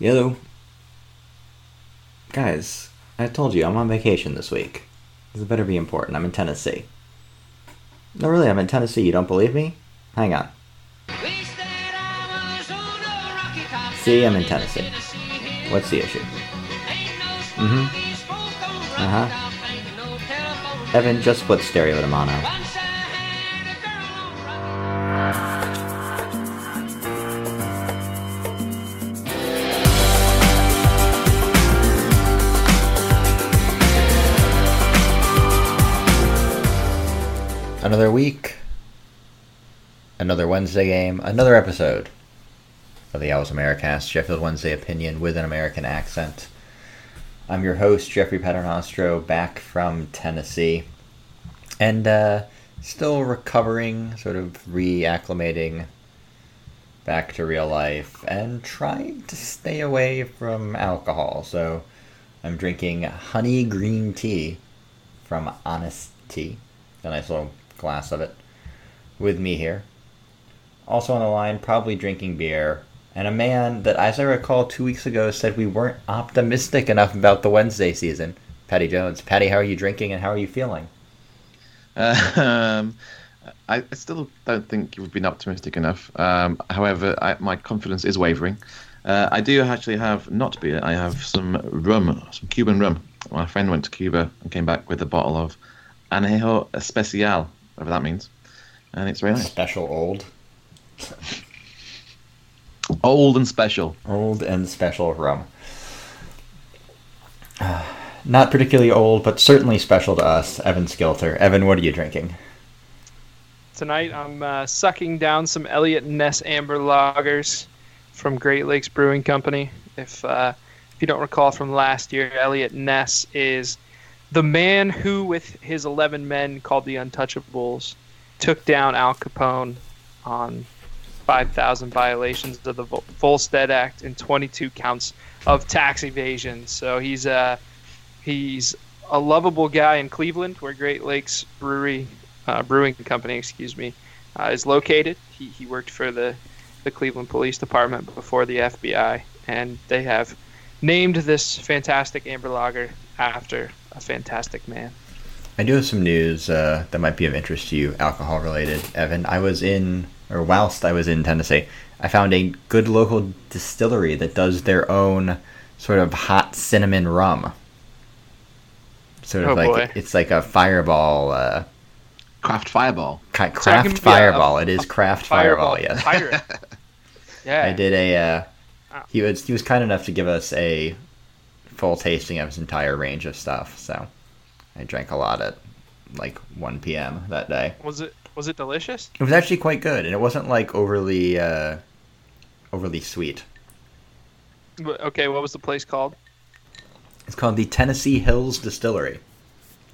Yellow. Guys, I told you I'm on vacation this week. This better be important. I'm in Tennessee. No, really, I'm in Tennessee. You don't believe me? Hang on. See, I'm in Tennessee. What's the issue? Mm-hmm. Uh-huh. Evan, just put stereo to mono. Another week, another Wednesday game, another episode of the Owls Americast, Sheffield Wednesday opinion with an American accent. I'm your host, Jeffrey Paternostro, back from Tennessee, and uh, still recovering, sort of reacclimating back to real life, and trying to stay away from alcohol. So I'm drinking honey green tea from Honest Tea, a nice little glass of it, with me here. Also on the line, probably drinking beer, and a man that, as I recall, two weeks ago said we weren't optimistic enough about the Wednesday season. Patty Jones. Patty, how are you drinking and how are you feeling? Um, I still don't think you've been optimistic enough. Um, however, I, my confidence is wavering. Uh, I do actually have not beer. I have some rum, some Cuban rum. My friend went to Cuba and came back with a bottle of Anejo Especial, whatever that means, and it's very nice. Special old. Old and special. Old and special rum. Uh, not particularly old, but certainly special to us, Evan Skilter. Evan, what are you drinking? Tonight I'm uh, sucking down some Eliot Ness Amber Lagers from Great Lakes Brewing Company. If uh, if you don't recall from last year, Eliot Ness is the man who, with his 11 men called the Untouchables, took down Al Capone on 5,000 violations of the Volstead Act and 22 counts of tax evasion. So he's a uh, he's a lovable guy in Cleveland, where Great Lakes Brewery uh, Brewing Company, excuse me, uh, is located. He, he worked for the the Cleveland Police Department before the FBI, and they have named this fantastic amber lager after a fantastic man. I do have some news uh, that might be of interest to you, alcohol related. Evan, I was in, or whilst I was in Tennessee, I found a good local distillery that does their own sort of hot cinnamon rum. Sort of oh, like boy. it's like a fireball. Uh, Craft Fireball. Craft so Fireball. A, a, it is Craft Fireball. Yes. yeah. I did a. Uh, he was he was kind enough to give us a full tasting of his entire range of stuff. So I drank a lot at like 1 p.m. that day. Was it was it delicious? It was actually quite good, and it wasn't like overly uh, overly sweet. Okay, what was the place called? It's called the Tennessee Hills Distillery,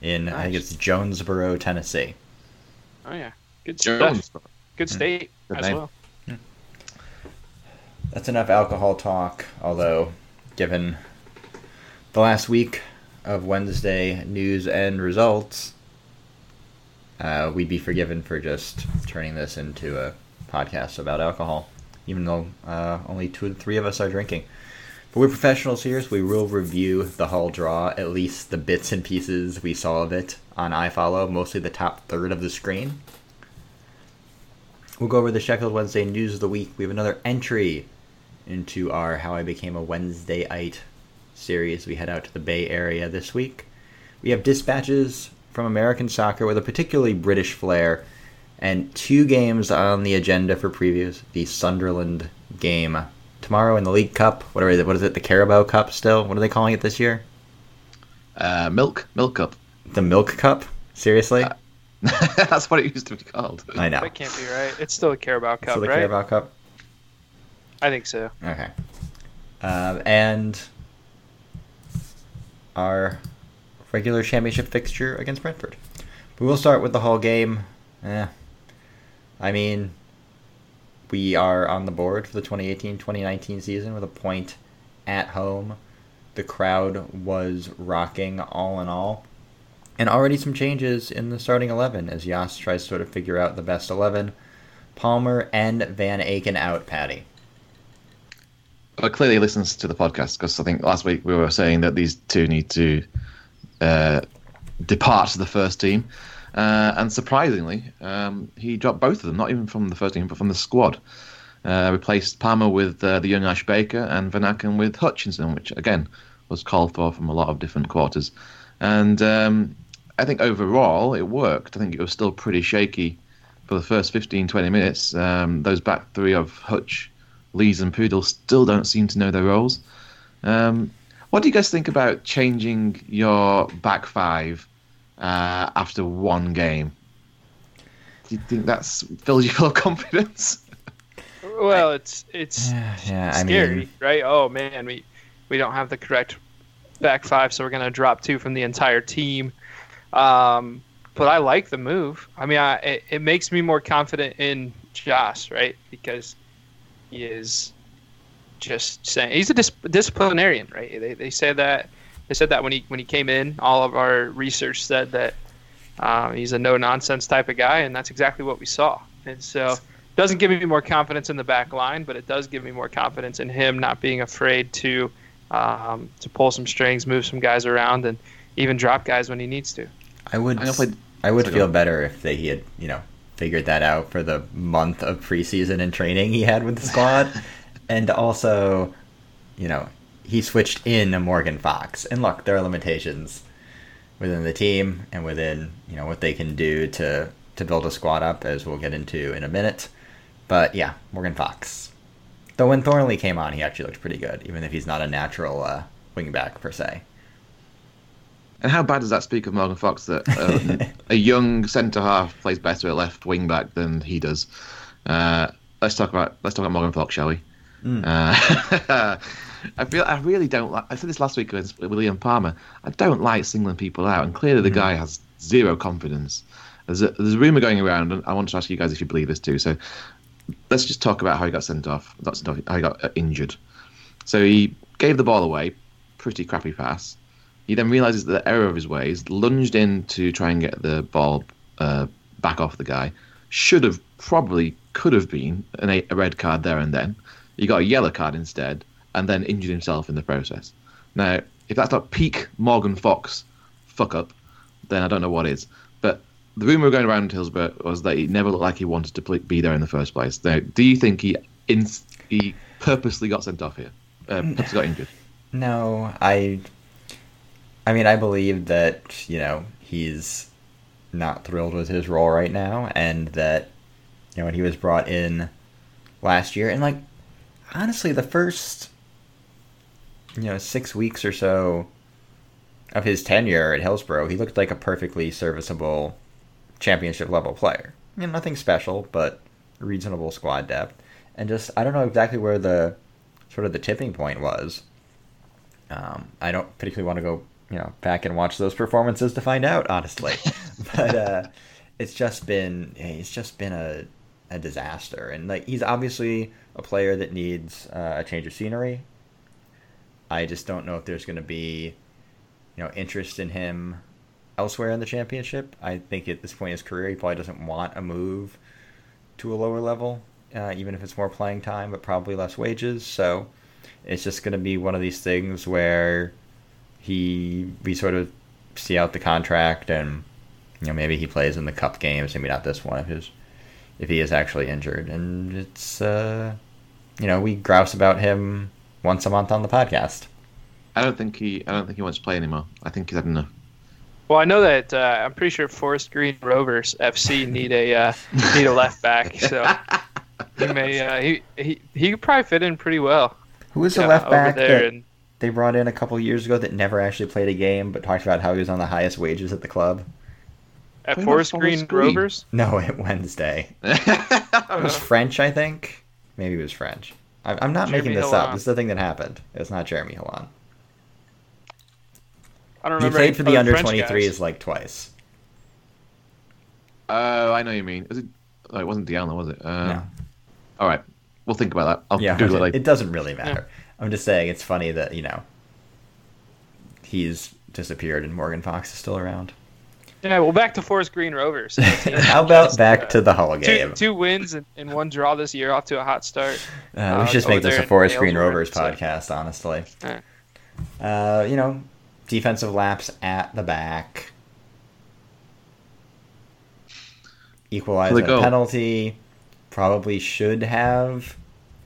in nice. I think it's Jonesborough, Tennessee. Oh yeah, good stuff. Good state good as well. That's enough alcohol talk. Although, given the last week of Wednesday news and results, uh, we'd be forgiven for just turning this into a podcast about alcohol, even though uh, only two or three of us are drinking. But we're professionals here, so we will review the Hull draw, at least the bits and pieces we saw of it on iFollow, mostly the top third of the screen. We'll go over the Sheffield Wednesday news of the week. We have another entry into our How I Became a Wednesdayite series. We head out to the Bay Area this week. We have dispatches from American soccer with a particularly British flair, and two games on the agenda for previews. The Sunderland game tomorrow in the League Cup. What, are, what is it? The Carabao Cup still? What are they calling it this year? Uh, milk, milk cup. The Milk Cup? Seriously? Uh, that's what it used to be called. I know. That can't be right. It's still a Carabao Cup, still the right? Carabao Cup. I think so. Okay. Um, and our regular championship fixture against Brentford. We will start with the Hull game. Eh, I mean, we are on the board for the 2018-2019 season with a point at home. The crowd was rocking all in all. And already some changes in the starting 11 as Yas tries to sort of figure out the best 11. Palmer and Van Aken out, Patty. Well, clearly listens to the podcast because I think last week we were saying that these two need to uh, depart the first team. Uh, and surprisingly, um, he dropped both of them, not even from the first team, but from the squad. Uh, replaced Palmer with uh, the young Ash Baker and Van Aken with Hutchinson, which again was called for from a lot of different quarters. And um, I think overall it worked. I think it was still pretty shaky for the first 15, 20 minutes. Um, those back three of Hutch, Lees, and Pudil still don't seem to know their roles. Um, what do you guys think about changing your back five uh, after one game? Do you think that's fills you full of confidence? Well, it's it's Yeah, yeah, I scary, mean- right? Oh man, we we don't have the correct back five, so we're gonna drop two from the entire team. Um, but I like the move. I mean, I, it, it makes me more confident in Josh, right? Because he is just saying he's a dis- disciplinarian, right? They, they said that they said that when he when he came in, all of our research said that um, he's a no nonsense type of guy, and that's exactly what we saw. And so doesn't give me more confidence in the back line, but it does give me more confidence in him not being afraid to um, to pull some strings, move some guys around, and even drop guys when he needs to. I would I I would feel better if they he had you know figured that out for the month of preseason and training he had with the squad, and also, you know, he switched in a Morgan Fox. And look, there are limitations within the team and within you know what they can do to to build a squad up, as we'll get into in a minute. But yeah, Morgan Fox. Though when Thorniley came on, he actually looked pretty good, even if he's not a natural uh, wingback per se. And how bad does that speak of Morgan Fox that uh, a young centre half plays better at left wing back than he does? Uh, let's talk about let's talk about Morgan Fox, shall we? Mm. Uh, I feel I really don't like. I said this last week with with Liam Palmer. I don't like singling people out, and clearly the guy has zero confidence. There's a, there's a rumor going around, and I want to ask you guys if you believe this too. So let's just talk about how he got sent off. Sent. How he got uh, injured. So he gave the ball away, pretty crappy pass. He then realizes the error of his ways, lunged in to try and get the ball uh, back off the guy. Should have probably could have been an, a red card there and then. He got a yellow card instead, and then injured himself in the process. Now, if that's not peak Morgan Fox fuck up, then I don't know what is. But the rumor going around Hillsborough was that he never looked like he wanted to be there in the first place. Now, do you think he in- he purposely got sent off here? Uh, purposely got injured. No, I. I mean, I believe that you know he's not thrilled with his role right now, and that you know when he was brought in last year, and like honestly, the first you know six weeks or so of his tenure at Hillsborough, he looked like a perfectly serviceable championship level player. I mean, nothing special, but reasonable squad depth, and just I don't know exactly where the sort of the tipping point was. Um, I don't particularly want to go, you know, back and watch those performances to find out, honestly. but uh, it's just been it's just been a a disaster, and like he's obviously a player that needs uh, a change of scenery. I just don't know if there's going to be, you know, interest in him elsewhere in the championship. I think at this point in his career, he probably doesn't want a move to a lower level, uh, even if it's more playing time, but probably less wages. So it's just going to be one of these things where he we sort of see out the contract and you know maybe he plays in the cup games maybe not this one if his if he is actually injured and it's uh you know we grouse about him once a month on the podcast I don't think he. I don't think he wants to play anymore. I think he's had enough. Well, I know that uh, I'm pretty sure Forest Green Rovers FC need a uh, need a left back, so he may uh, he, he he could probably fit in pretty well. Who is the left over back there, that and they brought in a couple years ago that never actually played a game but talked about how he was on the highest wages at the club at Forest Forest Green Green? Rovers. no at wednesday it was french i think maybe it was french I- i'm not making Jeremy this up Helan. this is the thing that happened it's not jeremy Helan. I don't remember. He remember. played for the under French 23s like twice. Oh, I know what you mean. Is it? Oh, it wasn't Diallo, was it? Uh, No. All right, we'll think about that. I'll Yeah, Google it it, doesn't really matter. I'm just saying it's funny that, you know, he's disappeared and Morgan Fox is still around. Yeah, well, back to Forest Green Rovers. How about back to the Hull two, game? two wins and, and one draw this year, off to a hot start. Uh, Uh, we should just over make this a Forest Green Aylesbury, Rovers so- podcast, honestly. Yeah. Uh, you know, defensive laps at the back. Equalize For a penalty. Probably should have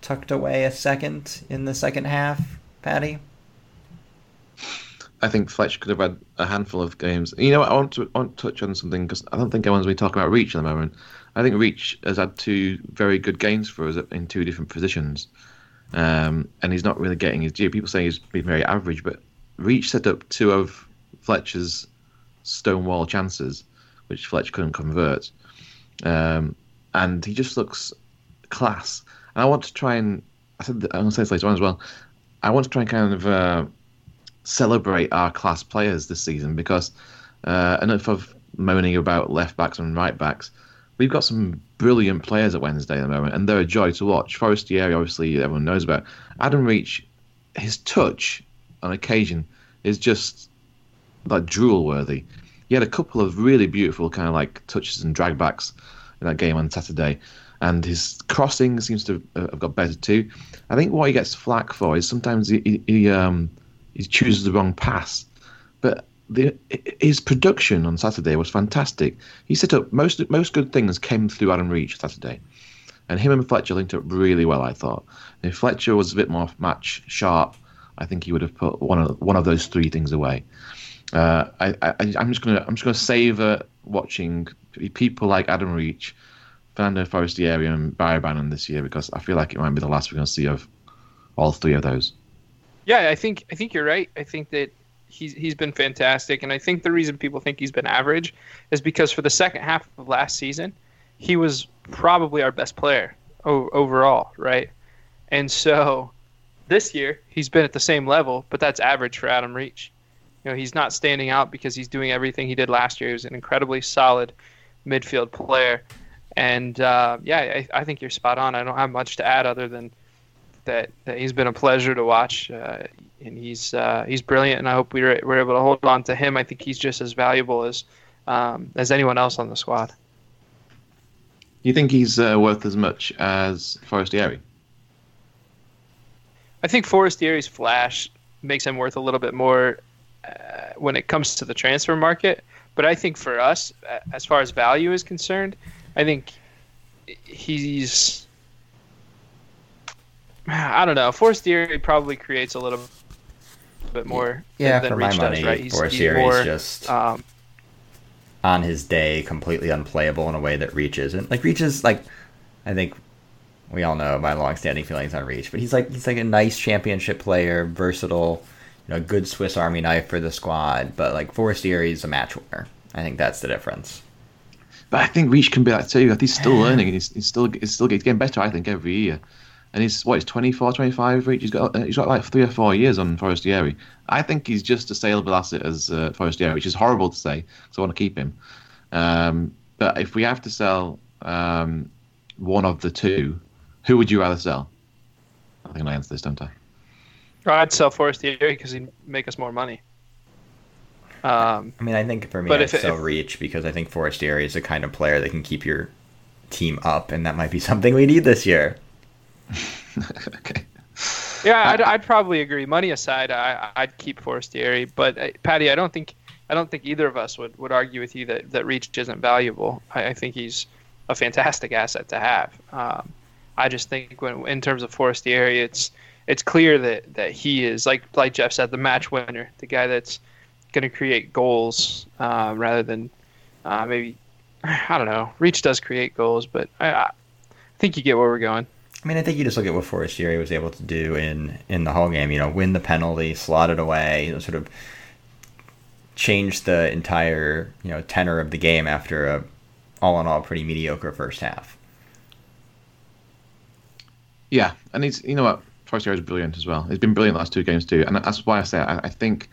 tucked away a second in the second half, Patty. I think Fletch could have had a handful of games. You know, what, I want to, I want to touch on something because I don't think anyone's really talking about Reach at the moment. I think Reach has had two very good games for us in two different positions, um, and he's not really getting his due. People say he's been very average, but Reach set up two of Fletcher's stonewall chances, which Fletch couldn't convert, um, and he just looks class. And I want to try and I said I'm to say this later on as well. I want to try and kind of. Uh, celebrate our class players this season because uh, enough of moaning about left backs and right backs. We've got some brilliant players at Wednesday at the moment, and they're a joy to watch. Forestieri, obviously, everyone knows about. Adam Reach, his touch on occasion is just like drool worthy. He had a couple of really beautiful kind of like touches and drag backs in that game on Saturday, and his crossing seems to have got better too. I think what he gets flack for is sometimes he, he, um he chooses the wrong pass. But the, his production on Saturday was fantastic. He set up most most good things came through Adam Reach Saturday, and him and Fletcher linked up really well. I thought if Fletcher was a bit more match sharp, I think he would have put one of one of those three things away. Uh, I, I'm just gonna I'm just gonna savor watching people like Adam Reach, Fernando Forestieri, and Barry Bannan this year because I feel like it might be the last we're gonna see of all three of those. Yeah, I think I think you're right. I think that he's he's been fantastic, and I think the reason people think he's been average is because for the second half of last season, he was probably our best player overall, right? And so this year he's been at the same level, but that's average for Adam Reach. You know, he's not standing out because he's doing everything he did last year. He was an incredibly solid midfield player, and uh, yeah, I, I think you're spot on. I don't have much to add other than that, that he's been a pleasure to watch, uh, and he's uh, he's brilliant. And I hope we were, we're able to hold on to him. I think he's just as valuable as um, as anyone else on the squad. Do You think he's uh, worth as much as Forestieri? I think Forestieri's flash makes him worth a little bit more when it comes to the transfer market. But I think for us, as far as value is concerned, I think he's. I don't know. Forestieri probably creates a little bit more Yeah, than for my Reach money, does, right? He's, he's more, is just um, on his day completely unplayable in a way that Reach isn't. Like Reach is like, I think we all know my long-standing feelings on Reach, but he's like he's like a nice championship player, versatile, you know, good Swiss Army knife for the squad. But like Forestieri is a match winner. I think that's the difference. But I think Reach can be that too. He's still learning, and he's, he's still he's still getting better. I think every year. And he's what he's 24, 25. Reach. He's got uh, he's got like three or four years on Forestieri. I think he's just a saleable asset as uh, Forestieri, which is horrible to say. So I want to keep him. Um, but if we have to sell um, one of the two, who would you rather sell? I think I answer this, don't I? I'd sell Forestieri because he'd make us more money. Um, I mean, I think for me, But I'd if it- still if- Reach because I think Forestieri is the kind of player that can keep your team up, and that might be something we need this year. okay. Yeah, I'd, I'd probably agree. Money aside, I, I'd keep Forestieri. But uh, Patty, I don't think I don't think either of us would, would argue with you that, that Reach isn't valuable. I, I think he's a fantastic asset to have. Um, I just think when in terms of Forestieri, it's it's clear that, that he is like like Jeff said, the match winner, the guy that's going to create goals uh, rather than uh, maybe I don't know. Reach does create goals, but I, I think you get where we're going. I mean, I think you just look at what Forestieri was able to do in in the whole game. You know, win the penalty, slot it away, you know, sort of change the entire you know tenor of the game after a all in all pretty mediocre first half. Yeah, and he's you know what Forestieri is brilliant as well. He's been brilliant the last two games too, and that's why I say I, I think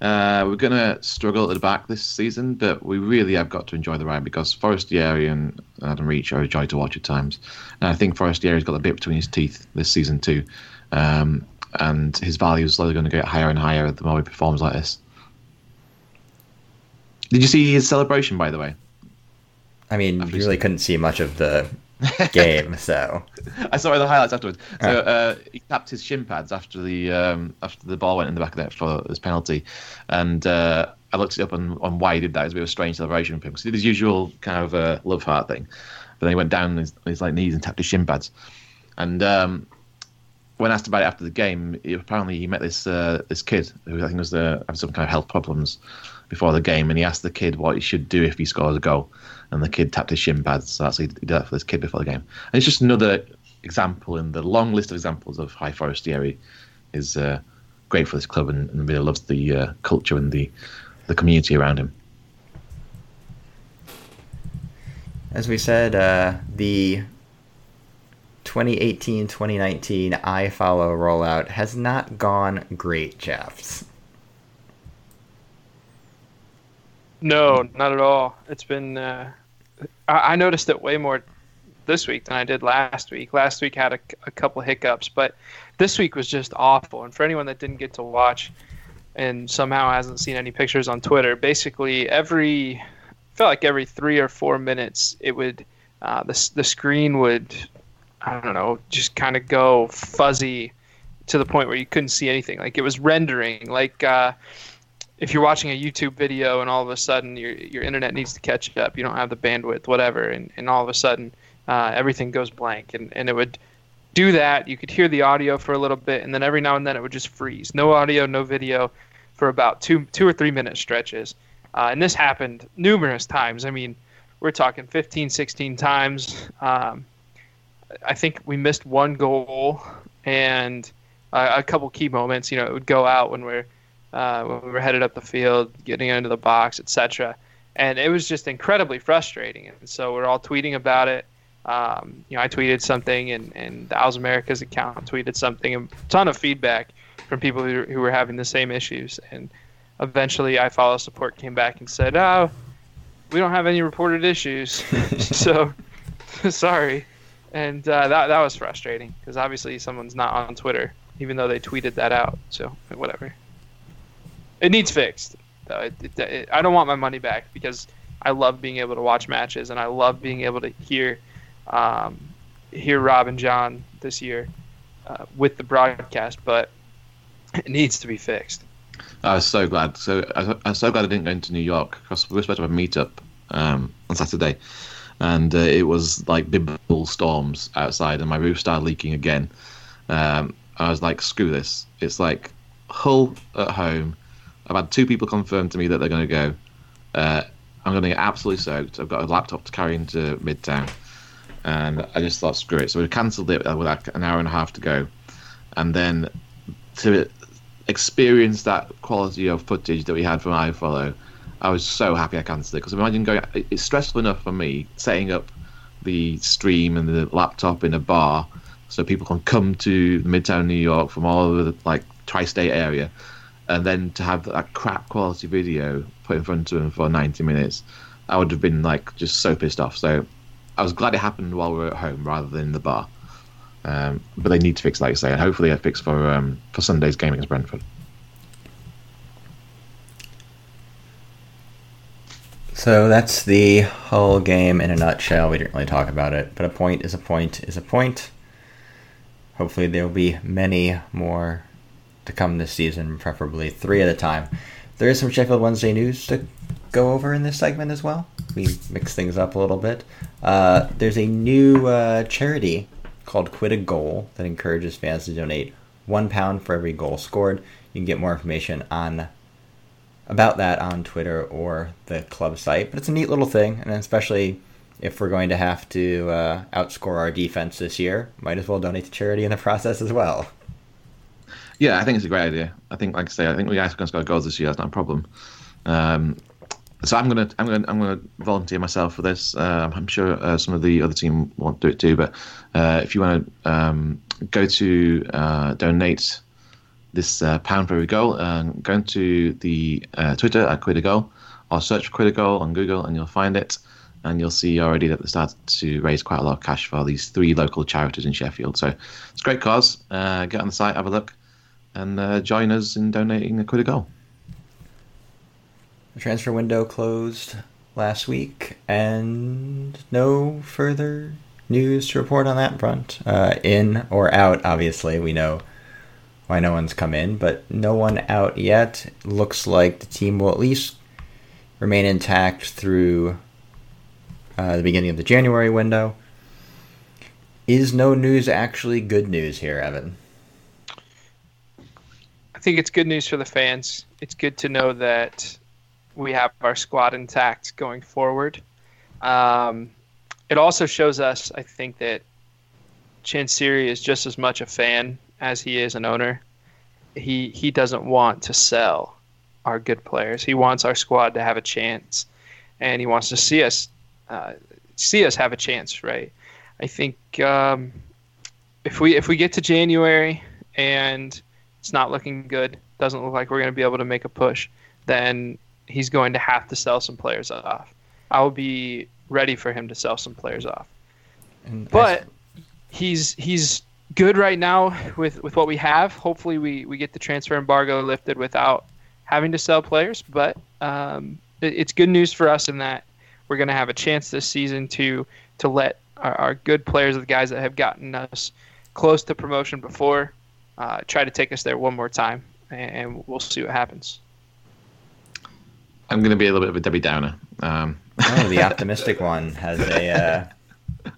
uh, we're gonna struggle at the back this season, but we really have got to enjoy the ride because Forestieri and Adam Reach are a joy to watch at times, and I think Forestieri's got a bit between his teeth this season too, um, and his value is slowly going to get higher and higher the more he performs like this. Did you see his celebration, by the way? I mean, After you really couldn't see much of the game, so. I saw the highlights afterwards. So uh, he tapped his shin pads after the um, after the ball went in the back of the net for his penalty, and uh, I looked it up on, on why he did that. It was a bit of a strange celebration for him because he did his usual kind of uh, love heart thing, but then he went down on his, his like knees and tapped his shin pads, and um, when asked about it after the game, he, apparently he met this uh, this kid who I think was uh, having some kind of health problems before the game, and he asked the kid what he should do if he scores a goal, and the kid tapped his shin pads. So that's he did that for this kid before the game, and it's just another example in the long list of examples of High Forestieri is uh, great for this club and, and really loves the uh, culture and the the community around him. as we said, uh, the 2018-2019 iFollow rollout has not gone great, Jeffs. No, not at all. It's been. Uh, I, I noticed it way more this week than I did last week. Last week had a, couple hiccups, but this week was just awful. And for anyone that didn't get to watch and somehow hasn't seen any pictures on Twitter, basically every felt like every three or four minutes it would uh, the the screen would I don't know just kind of go fuzzy to the point where you couldn't see anything. Like it was rendering like. Uh, if you're watching a YouTube video and all of a sudden your your internet needs to catch up, you don't have the bandwidth, whatever, and, and all of a sudden uh, everything goes blank, and, and it would do that. You could hear the audio for a little bit, and then every now and then it would just freeze, no audio, no video, for about two two or three minute stretches, uh, and this happened numerous times. I mean, we're talking 15, 16 times. Um, I think we missed one goal and uh, a couple key moments. You know, it would go out when we're uh, when we were headed up the field, getting into the box, etc. And it was just incredibly frustrating. And so we're all tweeting about it. Um, you know, I tweeted something, and and the Owls America's account tweeted something, and a ton of feedback from people who, who were having the same issues. And eventually, iFollow support came back and said, "Oh, we don't have any reported issues, so sorry." And uh, that that was frustrating because obviously someone's not on Twitter, even though they tweeted that out. So whatever. It needs fixed. Though. It, it, it, I don't want my money back because I love being able to watch matches and I love being able to hear um, hear Rob and John this year uh, with the broadcast, but it needs to be fixed. I was so glad. So I, I was so glad I didn't go into New York because we were supposed to have a meetup um, on Saturday, and uh, it was like biblical storms outside, and my roof started leaking again. Um, I was like, screw this. It's like Hull at home. I've had two people confirm to me that they're going to go. Uh, I'm going to get absolutely soaked. I've got a laptop to carry into Midtown, and I just thought, screw it. So we cancelled it with like an hour and a half to go, and then to experience that quality of footage that we had from iFollow, I was so happy I cancelled it because imagine going. It's stressful enough for me setting up the stream and the laptop in a bar so people can come to Midtown New York from all over the like tri-state area, and then to have that crap quality video put in front of him for 90 minutes, I would have been like just so pissed off. So I was glad it happened while we were at home rather than in the bar. Um, but they need to fix, like you say, and hopefully they fix for um, for Sunday's game against Brentford. So that's the whole game in a nutshell. We didn't really talk about it, but a point is a point is a point. Hopefully, there will be many more to come this season, preferably three at a time. There is some Sheffield Wednesday news to go over in this segment as well. We mix things up a little bit. Uh, there's a new uh, charity called Quid a Goal that encourages fans to donate one pound for every goal scored. You can get more information on about that on Twitter or the club site. But it's a neat little thing, and especially if we're going to have to uh, outscore our defense this year, might as well donate to charity in the process as well. Yeah, I think it's a great idea. I think, like I say, I think we guys can score goals this year. That's not a problem. Um, so I'm gonna, I'm gonna, I'm gonna volunteer myself for this. Uh, I'm sure uh, some of the other team want to do it too. But uh, if you want to um, go to uh, donate this uh, pound for every goal, and go into the uh, Twitter at Quid a Goal, or search for Quid a Goal on Google, and you'll find it. And you'll see already that they started to raise quite a lot of cash for these three local charities in Sheffield. So it's a great cause. Get on the site, have a look, and uh, join us in donating a quid a goal. The transfer window closed last week, and no further news to report on that front. Uh, in or out, obviously, we know why no one's come in, but no one out yet. Looks like the team will at least remain intact through uh, the beginning of the January window. Is no news actually good news here, Evan? I think it's good news for the fans. It's good to know that we have our squad intact going forward. Um, it also shows us, I think, that Chansiri is just as much a fan as he is an owner. He he doesn't want to sell our good players. He wants our squad to have a chance, and he wants to see us uh, see us have a chance. Right? I think um, if we if we get to January and it's not looking good, doesn't look like we're going to be able to make a push, then he's going to have to sell some players off. I will be ready for him to sell some players off. And But he's he's good right now with, with what we have. Hopefully, we, we get the transfer embargo lifted without having to sell players. But um, it, it's good news for us in that we're going to have a chance this season to to let our, our good players, the guys that have gotten us close to promotion before, uh, try to take us there one more time, and we'll see what happens. I'm going to be a little bit of a Debbie Downer. Um, oh, the optimistic one has a. Uh,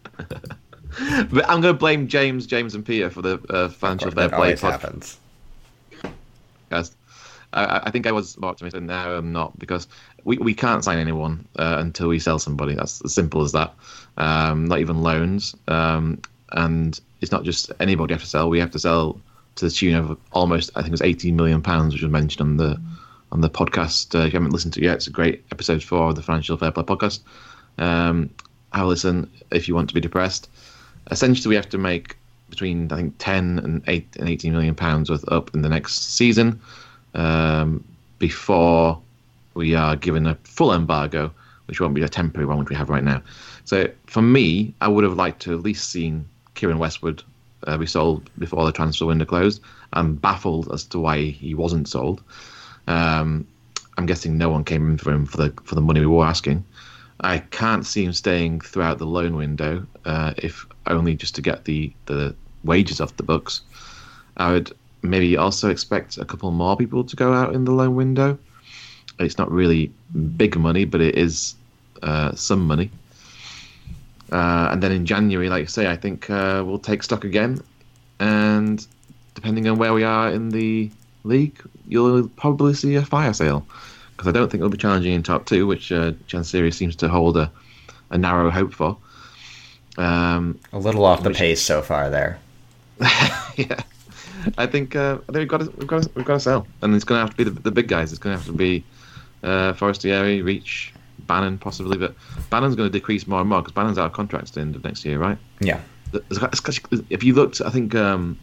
but I'm going to blame James, James, and Peter for the uh, financial fair that play always podcast. happens. Guys, I, I think I was more optimistic. Now I'm not because we, we can't sign anyone uh, until we sell somebody. That's as simple as that. Um, not even loans. Um, and it's not just anybody we have to sell. We have to sell to the tune of almost I think it was 18 million pounds, which was mentioned on the on the podcast. Uh, if you haven't listened to it yet, it's a great episode for the Financial Fair Play podcast. Um, have a listen if you want to be depressed. Essentially, we have to make between I think 10 and 8 and 18 million pounds worth up in the next season um, before we are given a full embargo, which won't be a temporary one, which we have right now. So for me, I would have liked to at least seen Keiren Westwood uh, be sold before the transfer window closed. I'm baffled as to why he wasn't sold. Um, I'm guessing no one came in for him for the for the money we were asking. I can't see him staying throughout the loan window, uh, if only just to get the, the wages off the books. I would maybe also expect a couple more people to go out in the loan window. It's not really big money, but it is uh, some money. Uh, and then in January, like I say, I think uh, we'll take stock again. And depending on where we are in the league, you'll probably see a fire sale. Because I don't think we'll be challenging in top two, which uh, seems to hold a, a narrow hope for. Um, A little off the Which- pace so far there. yeah, I think uh, I think we've got to, we've got to, we've got to sell, and it's going to have to be the, the big guys. It's going to have to be uh, Forestieri, Reach, Bannan, possibly, but Bannan's going to decrease more and more because Bannan's out of contract at the end of next year, right? Yeah. If you looked, I think um,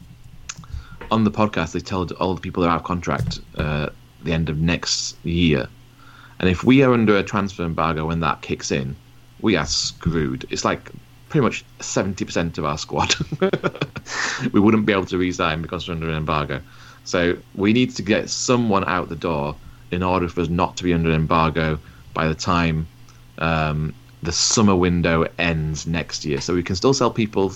on the podcast they told all the people that are out of contract uh, the end of next year, and if we are under a transfer embargo when that kicks in, we are screwed. It's like pretty much 70% of our squad. we wouldn't be able to resign because we're under an embargo. So we need to get someone out the door in order for us not to be under an embargo by the time um, the summer window ends next year. So we can still sell people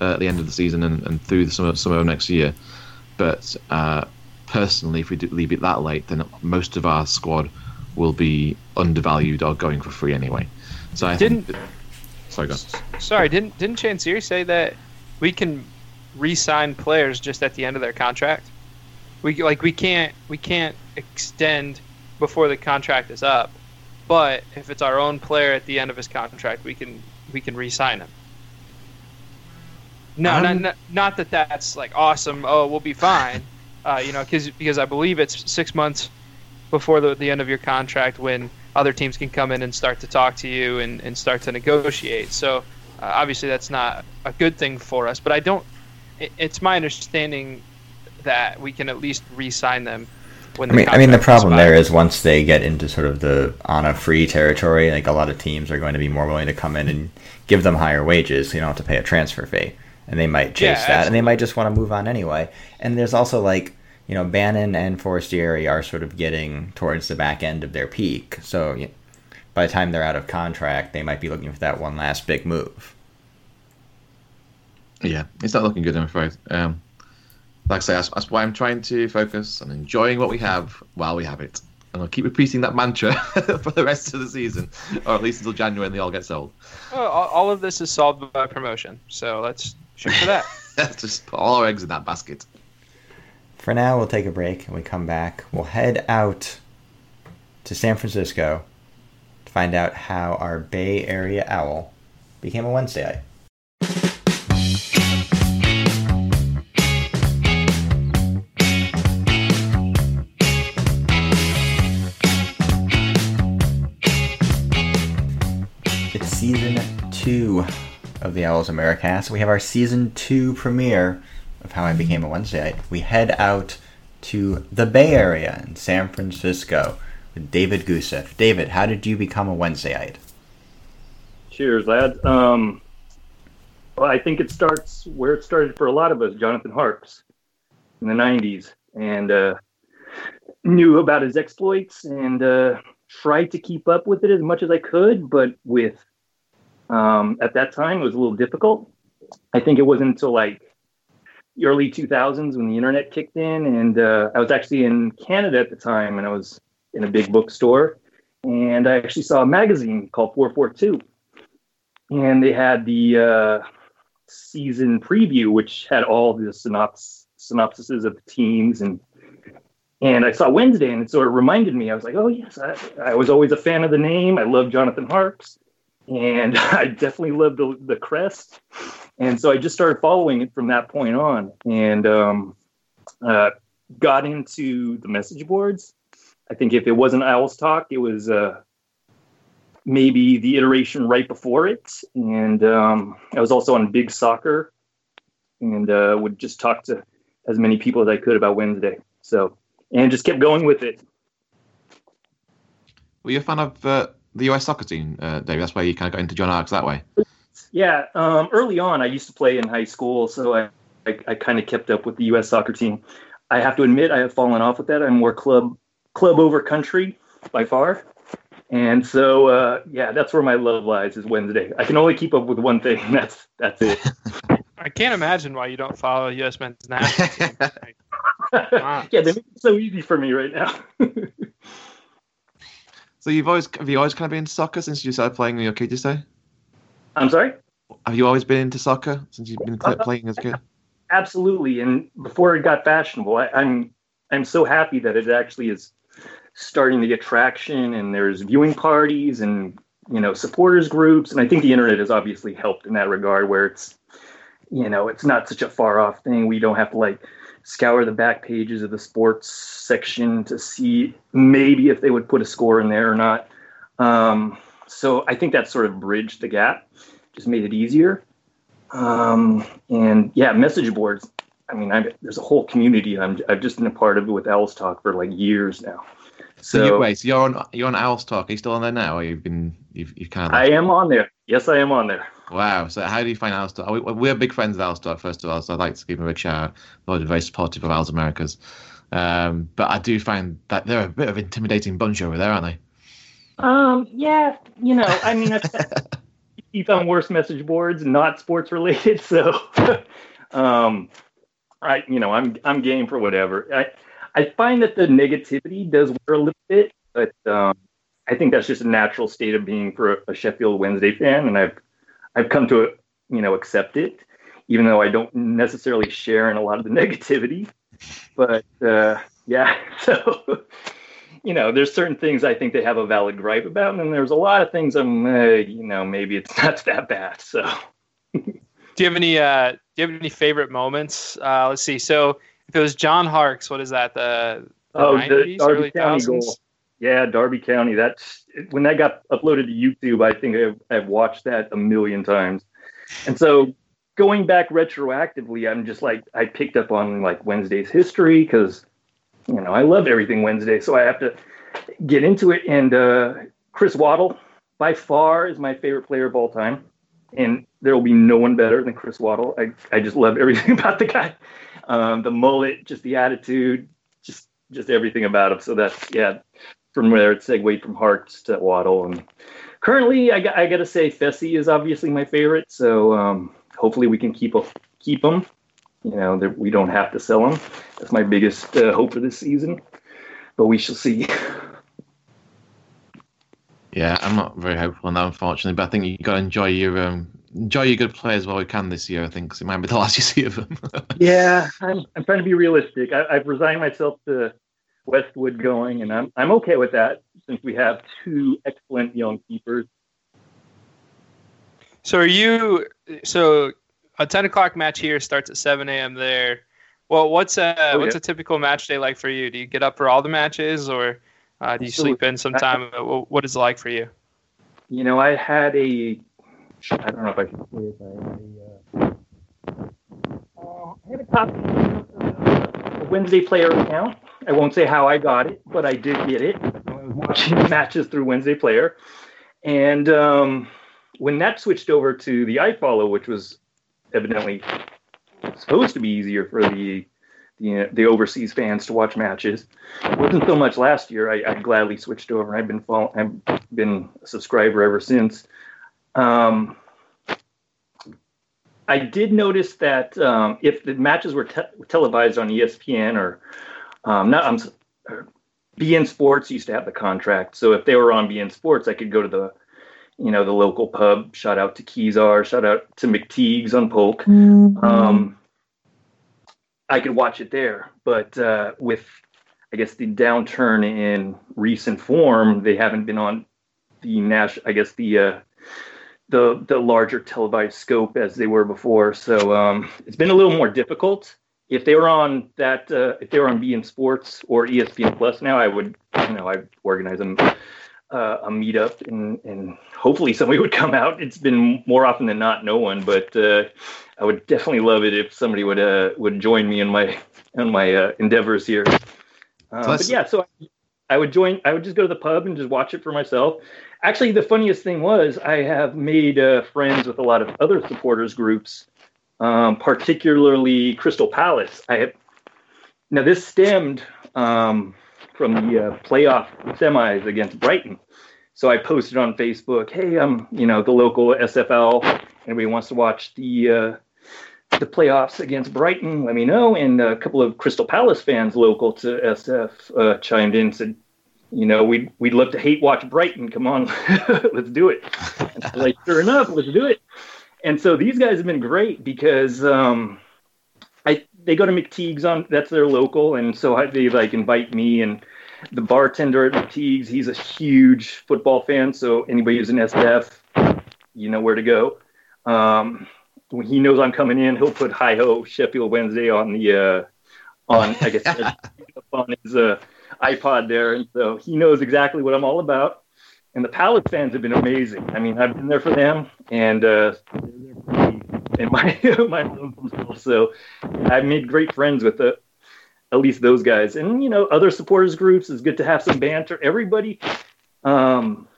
uh, at the end of the season and, and through the summer, summer of next year. But uh, personally, if we do leave it that late, then most of our squad will be undervalued or going for free anyway. So I Didn't-. Sorry, go. on. Sorry, didn't didn't Chansiri say that we can re-sign players just at the end of their contract? We like we can't we can't extend before the contract is up, but if it's our own player at the end of his contract, we can we can re-sign him. No, not, Um, not, not that that's like awesome. Oh, we'll be fine. Uh, you know, cause, because I believe it's six months before the, the end of your contract when other teams can come in and start to talk to you and, and start to negotiate. So uh, obviously that's not a good thing for us. But I don't. It, it's my understanding that we can at least re-sign them. When I mean, I mean, the problem there is once they get into sort of the on a free territory, like a lot of teams are going to be more willing to come in and give them higher wages, so you don't have to pay a transfer fee, and they might chase Yeah, that, and they might just want to move on anyway. And there's also like, you know, Bannan and Forestieri are sort of getting towards the back end of their peak. So you know, by the time they're out of contract, they might be looking for that one last big move. Yeah, it's not looking good, I'm afraid. Um, like I say, that's, that's why I'm trying to focus on enjoying what we have while we have it. And I'll keep repeating that mantra for the rest of the season, or at least until January when they all get sold. Well, all all of this is solved by promotion, so let's shoot for that. let's Just put all our eggs in that basket. For now, we'll take a break and we come back. We'll head out to San Francisco to find out how our Bay Area Owl became a Wednesday. Season two of the Owls Americast. We have our season two premiere of How I Became a Wednesdayite. We head out to the Bay Area in San Francisco with David Gusev. David, how did you become a Wednesdayite? Cheers, lads. Um, well, I think it starts where it started for a lot of us, Jonathan Harkes, in the '90s, and uh, knew about his exploits and uh, tried to keep up with it as much as I could. But with um, at that time, it was a little difficult. I think it wasn't until like the early 2000s when the internet kicked in, and uh, I was actually in Canada at the time, and I was in a big bookstore, and I actually saw a magazine called 442 and they had the uh, season preview, which had all the synops- synopsises of the teams, and and I saw Wednesday, and it sort of reminded me. I was like, oh yes, I, I was always a fan of the name. I love Jonathan Harkes, and I definitely love the the crest, and so I just started following it from that point on, and um, uh, got into the message boards. I think if it wasn't Owls Talk, it was. Uh, maybe the iteration right before it. And um, I was also on Big Soccer and uh, would just talk to as many people as I could about Wednesday. So, and just kept going with it. Were you a fan of uh, the US soccer team, uh, Dave? That's why you kind of got into John Harkes that way. Yeah, um, early on, I used to play in high school, so I, I, I kind of kept up with the U.S. soccer team. I have to admit, I have fallen off with that. I'm more club club over country by far. And so, uh, yeah, that's where my love lies is Wednesday. I can only keep up with one thing. And that's that's it. I can't imagine why you don't follow U.S. men's national team. Yeah, they make it so easy for me right now. So you've always have you always kind of been into soccer since you started playing when you were a kid? You say? I'm sorry. Have you always been into soccer since you've been cl- uh, playing as a kid? Absolutely. And before it got fashionable, I, I'm I'm so happy that it actually is starting to get traction, and there's viewing parties and you know supporters groups, and I think the internet has obviously helped in that regard, where it's you know it's not such a far off thing. We don't have to like scour the back pages of the sports section to see maybe if they would put a score in there or not. Um, so I think that sort of bridged the gap, just made it easier. Um, and yeah, message boards. I mean, i there's a whole community. I'm, I've just been a part of it with Owls Talk for like years now. So, So you, wait, so you're on you're on Owls Talk. Are you still on there now? Or you've been you've you've kind of I am on there. Yes, I am on there. Wow. So how do you find Owls Talk? We, we're big friends of Owls Talk, first of all, so I'd like to give him a big shout out. They're very supportive of Owls Americast. Um, but I do find that they're a bit of intimidating bunch over there, aren't they? Um, yeah, you know, I mean, I've keep on worse message boards, not sports related. So, um, I, you know, I'm I'm game for whatever. I I find that the negativity does wear a little bit, but um, I think that's just a natural state of being for a, Sheffield Wednesday fan, and I've I've come to you know accept it, even though I don't necessarily share in a lot of the negativity. But uh, yeah, so you know, there's certain things I think they have a valid gripe about, and then there's a lot of things I'm, uh, you know, maybe it's not that bad. So Do you have any? Uh, do you have any favorite moments? Uh, let's see. So if it was John Harkes, what is that? The, the Oh, the 90s, Derby early County 2000s? goal. Yeah, Derby County. That's when that got uploaded to YouTube. I think I've, I've watched that a million times, and so going back retroactively, I'm just like I picked up on like Wednesday's history because you know I love everything Wednesday, so I have to get into it. And uh, Chris Waddle, by far, is my favorite player of all time, and there will be no one better than Chris Waddle. I I just love everything about the guy, um, the mullet, just the attitude. just everything about him. So that's yeah. From there, it segued from Harkes to Waddle, and currently, I, got, I got to say, Fessy is obviously my favorite. So um, hopefully, we can keep a, keep him. You know, that we don't have to sell them. That's my biggest uh, hope for this season. But we shall see. Yeah, I'm not very hopeful on that, unfortunately. But I think you got to enjoy your um, enjoy your good players while we can this year. I think because it might be the last you see of them. yeah, I'm, I'm trying to be realistic. I, I've resigned myself to Westwood going, and I'm I'm okay with that since we have two excellent young keepers. So are you? So a 10 o'clock match here starts at 7 a.m. there. Well, what's a oh, what's yeah. a typical match day like for you? Do you get up for all the matches, or uh, do you sleep in sometime? What is it like for you? You know, I had a I don't know if I can say it. I had a, uh, I had a copy a Wednesday player account. I won't say how I got it, but I did get it. I was watching matches through Wednesday player, and um, when that switched over to the iFollow, which was evidently supposed to be easier for the the, the overseas fans to watch matches. It wasn't so much last year. I, I gladly switched over. I've been follow, I've been a subscriber ever since. Um, I did notice that um, if the matches were te- televised on ESPN or um, not, I'm beIN Sports used to have the contract, so if they were on beIN Sports, I could go to the, you know, the local pub. Shout out to Kezar. Shout out to McTeague's on Polk. Mm-hmm. Um, I could watch it there, but uh, with I guess the downturn in recent form, they haven't been on the national. I guess the uh, the the larger televised scope as they were before. So um, it's been a little more difficult. If they were on that, uh, if they were on beIN Sports or ESPN Plus now, I would, you know, I'd organize them uh, a meetup and and hopefully somebody would come out. It's been more often than not no one, but uh, I would definitely love it if somebody would uh, would join me in my in my uh, endeavors here. Uh, but yeah, so I would join. I would just go to the pub and just watch it for myself actually, the funniest thing was I have made uh, friends with a lot of other supporters groups, um, particularly Crystal Palace. I have now this stemmed um, from the uh, playoff semis against Brighton. So I posted on Facebook, "Hey, I'm you know the local SFL. Anybody wants to watch the uh, the playoffs against Brighton? Let me know." And a couple of Crystal Palace fans local to SF uh, chimed in, and said, you know, we'd we'd love to hate watch Brighton. Come on, let's do it. And so like, sure enough, let's do it. And so these guys have been great because um, I they go to McTeague's on that's their local, and so I, they like invite me and the bartender at McTeague's. He's a huge football fan, so anybody who's an SF, you know where to go. Um, when he knows I'm coming in, he'll put Hi Ho Sheffield Wednesday on the uh, on I guess on his uh, iPod there, and so he knows exactly what I'm all about. And the Palace fans have been amazing. I mean, I've been there for them, and uh, they're me in my my home So I've made great friends with the, at least those guys, and you know, other supporters groups. It's good to have some banter. Everybody, um,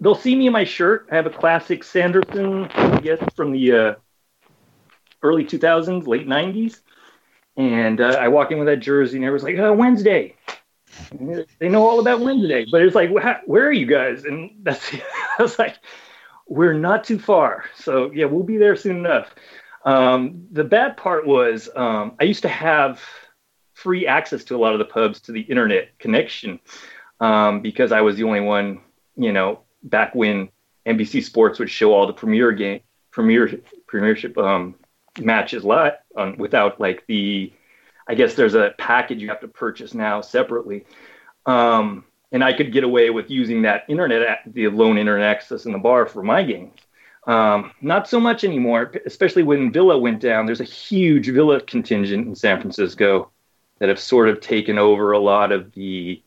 they'll see me in my shirt. I have a classic Sanderson, I guess, from the uh, early 2000s, late 90s. And uh, I walk in with that jersey, and everyone's like, "Oh, Wednesday." They know all about Wednesday, but it's like, where are you guys? And that's I was like, we're not too far, so yeah, we'll be there soon enough. Um, the bad part was um, I used to have free access to a lot of the pubs to the internet connection um, because I was the only one, you know, back when NBC Sports would show all the premier game, premier premiership um, matches live on, without like the I guess there's a package you have to purchase now separately. Um, and I could get away with using that internet, the lone internet access in the bar for my games. Um, not so much anymore, especially when Villa went down. There's a huge Villa contingent in San Francisco that have sort of taken over a lot of the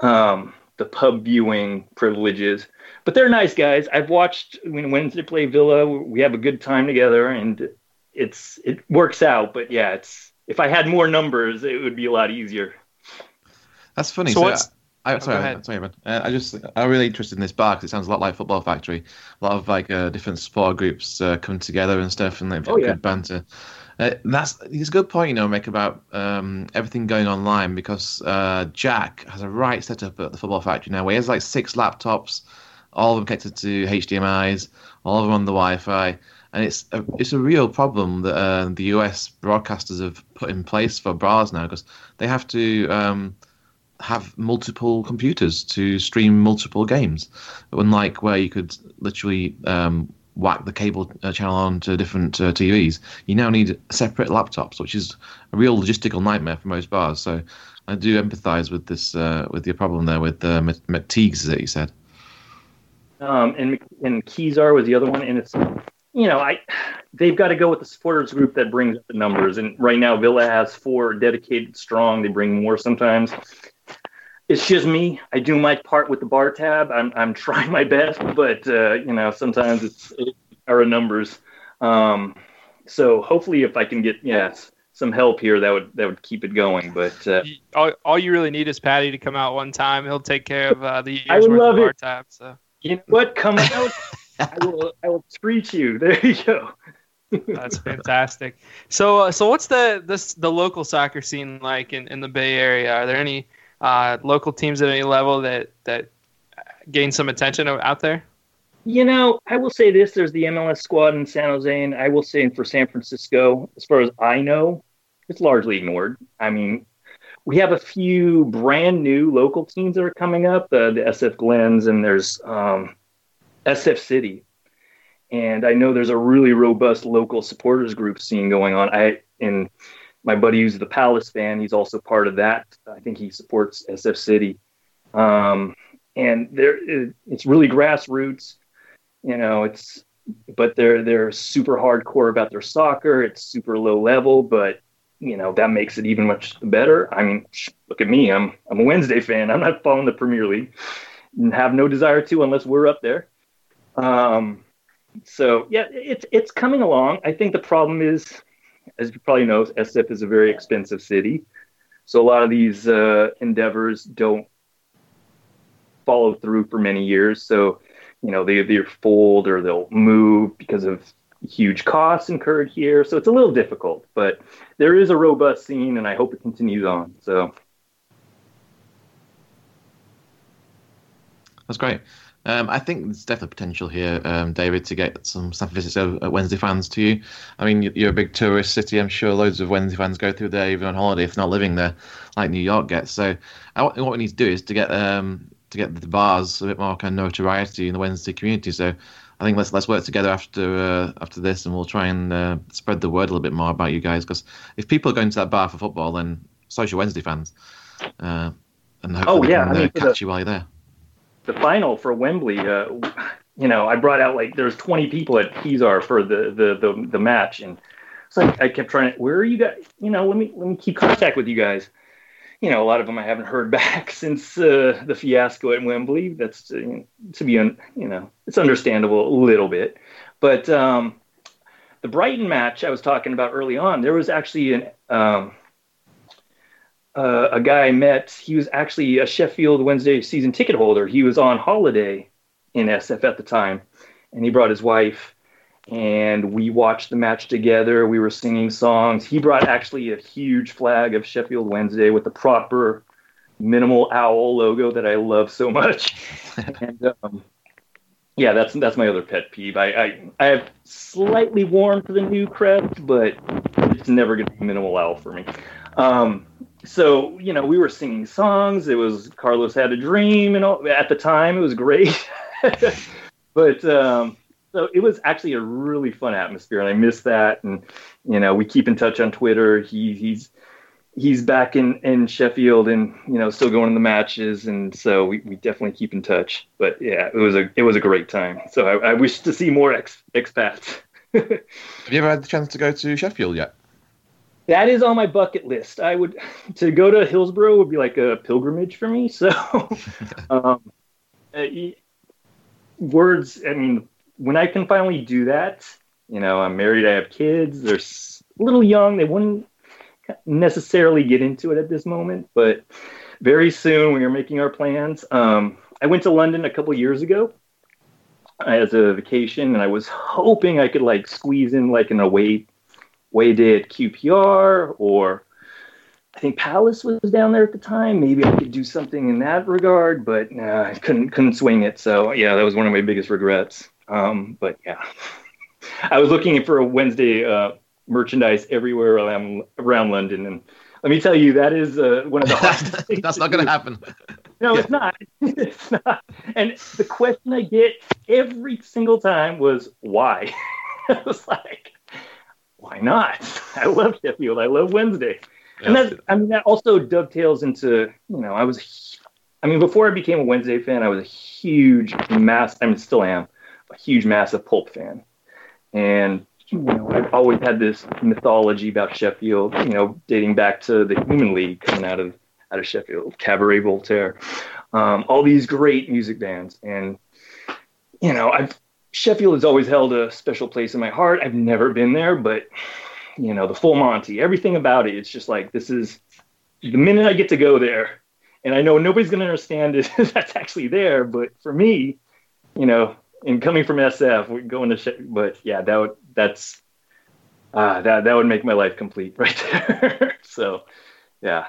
um, the pub viewing privileges. But they're nice guys. I've watched when Wednesday play Villa. We have a good time together, and it's it works out. But yeah, it's if I had more numbers, it would be a lot easier. That's funny. So, so I, Oh, sorry, go sorry, man. Uh, I just I'm really interested in this bar because it sounds a lot like Football Factory. A lot of like uh, different support groups uh, come together and stuff, and they've got Oh, yeah. good banter. Uh, that's it's a good point, you know, make about um, everything going online because uh, Jack has a right setup at the Football Factory now. Where he has like six laptops, all of them connected to HDMI's, all of them on the Wi-Fi, and it's a, it's a real problem that uh, the US broadcasters have put in place for bars now because they have to. Um, have multiple computers to stream multiple games. Unlike where you could literally um, whack the cable uh, channel onto different uh, TVs, you now need separate laptops, which is a real logistical nightmare for most bars. So I do empathise with this uh, with your problem there with uh, Mc- McTeague's that you said. Um, and and Kezar was the other one, and it's you know I they've got to go with the supporters group that brings up the numbers, and right now Villa has four dedicated strong. They bring more sometimes. It's just me. I do my part with the bar tab. I'm I'm trying my best, but uh, you know sometimes it's it are numbers. Um, so hopefully, if I can get yes some help here, that would that would keep it going. But uh, all, all you really need is Patty to come out one time. He'll take care of uh, the I would worth love of it. bar tab. So you know what? Come out. I will I will treat you. There you go. that's fantastic. So, uh, so what's the this the local soccer scene like in, in the Bay Area? Are there any uh, local teams at any level that that gain some attention out there? You know, I will say this: there's the MLS squad in San Jose, and I will say for San Francisco, as far as I know, it's largely ignored. I mean, we have a few brand new local teams that are coming up, uh, the SF Glens, and there's um, SF City, and I know there's a really robust local supporters group scene going on. I and my buddy who's the Palace fan, he's also part of that. I think he supports SF City, um, and there it- it's really grassroots you know it's but they're they're super hardcore about their soccer. It's super low level but you know that makes it even much better. I mean look at me. I'm i'm a wednesday fan. I'm not following the premier league. And have no desire to unless we're up there um so yeah it's it's coming along i think the problem is as you probably know sf is a very expensive city so a lot of these uh, endeavors don't follow through for many years so you know, they either fold or they'll move because of huge costs incurred here. So it's a little difficult, but there is a robust scene and I hope it continues on. So That's great. Um, I think there's definitely potential here, um, David, to get some visits of uh, Wednesday fans to you. I mean, you- you're a big tourist city. I'm sure loads of Wednesday fans go through there even on holiday, if not living there, like New York gets. So, I, what we need to do is to get um, to get the bars a bit more kind of notoriety in the Wednesday community. So, I think let's let's work together after uh, after this, and we'll try and uh, spread the word a little bit more about you guys. Because if people are going to that bar for football, then social Wednesday fans. Uh, and hopefully Oh, yeah, can I mean, uh, catch the- you while you're there. The final for Wembley, uh, you know, I brought out like there's 20 people at Kezar for the the the, the match, and so I, I kept trying. Where are you guys? You know, let me let me keep contact with you guys. You know, a lot of them I haven't heard back since uh, the fiasco at Wembley. That's uh, you know, to be un, you know, it's understandable a little bit, but um, the Brighton match I was talking about early on, there was actually an um, uh, a guy I met. He was actually a Sheffield Wednesday season ticket holder. He was on holiday in SF at the time, and he brought his wife, and we watched the match together. We were singing songs. He brought actually a huge flag of Sheffield Wednesday with the proper minimal owl logo that I love so much. and um, yeah, that's that's my other pet peeve. I I, I have slightly warmed to the new crest, but it's never going to be minimal owl for me. Um, so you know we were singing songs. It was carlos had a dream and all at the time it was great. But um so it was actually a really fun atmosphere and i miss that. And you know we keep in touch on twitter. He he's he's back in in sheffield and you know still going to the matches. And so we, we definitely keep in touch. But yeah it was a it was a great time. So i, I wish to see more ex, expats. Have you ever had the chance to go to Sheffield yet? That is on my bucket list. I would to go to Hillsborough would be like a pilgrimage for me. So, um, uh, words. I mean, when I can finally do that, you know, I'm married. I have kids. They're a little young. They wouldn't necessarily get into it at this moment, but very soon we are making our plans. Um, I went to London a couple years ago as a vacation, and I was hoping I could like squeeze in like an away away did QPR or I think Palace was down there at the time. Maybe I could do something in that regard, but nah, I couldn't couldn't swing it. So yeah, that was one of my biggest regrets. Um, but yeah, I was looking for a Wednesday uh, merchandise everywhere around, around London, and let me tell you, that is uh, one of the hardest. things That's not going to happen. No, Yeah. it's not. it's not. And the question I get every single time was why. I was like, why not? I love Sheffield. I love Wednesday. And Yeah. that's, I mean, that also dovetails into, you know, I was, I mean, before I became a Wednesday fan, I was a huge, mass, I mean, still am, a huge, massive Pulp fan. And, you know, I've always had this mythology about Sheffield, you know, dating back to the Human League coming out of out of Sheffield, Cabaret Voltaire, um, all these great music bands, and you know, I've Sheffield has always held a special place in my heart. I've never been there, but you know, the Full Monty, everything about it, it's just like this is the minute I get to go there, and I know nobody's going to understand it. that's actually there, but for me, you know, and coming from SF, we're going to, Sheff- but yeah, that would that's. Uh, that that would make my life complete right there. so, yeah,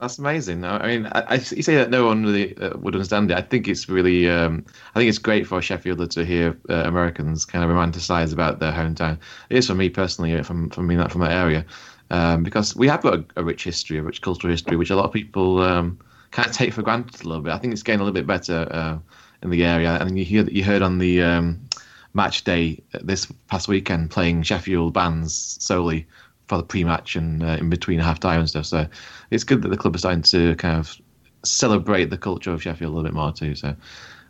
That's amazing. I mean, I, I, you say that no one really uh, would understand it. I think it's really, um, I think it's great for a Sheffielder to hear uh, Americans kind of romanticize about their hometown. It is for me personally, from from being that from that area, um, because we have got a, a rich history, a rich cultural history, which a lot of people um, kind of take for granted a little bit. I think it's getting a little bit better uh, in the area, and you hear that you heard on the um, match day this past weekend playing Sheffield bands solely for the pre-match and uh, in between half-time and stuff. So it's good that the club is starting to kind of celebrate the culture of Sheffield a little bit more too. So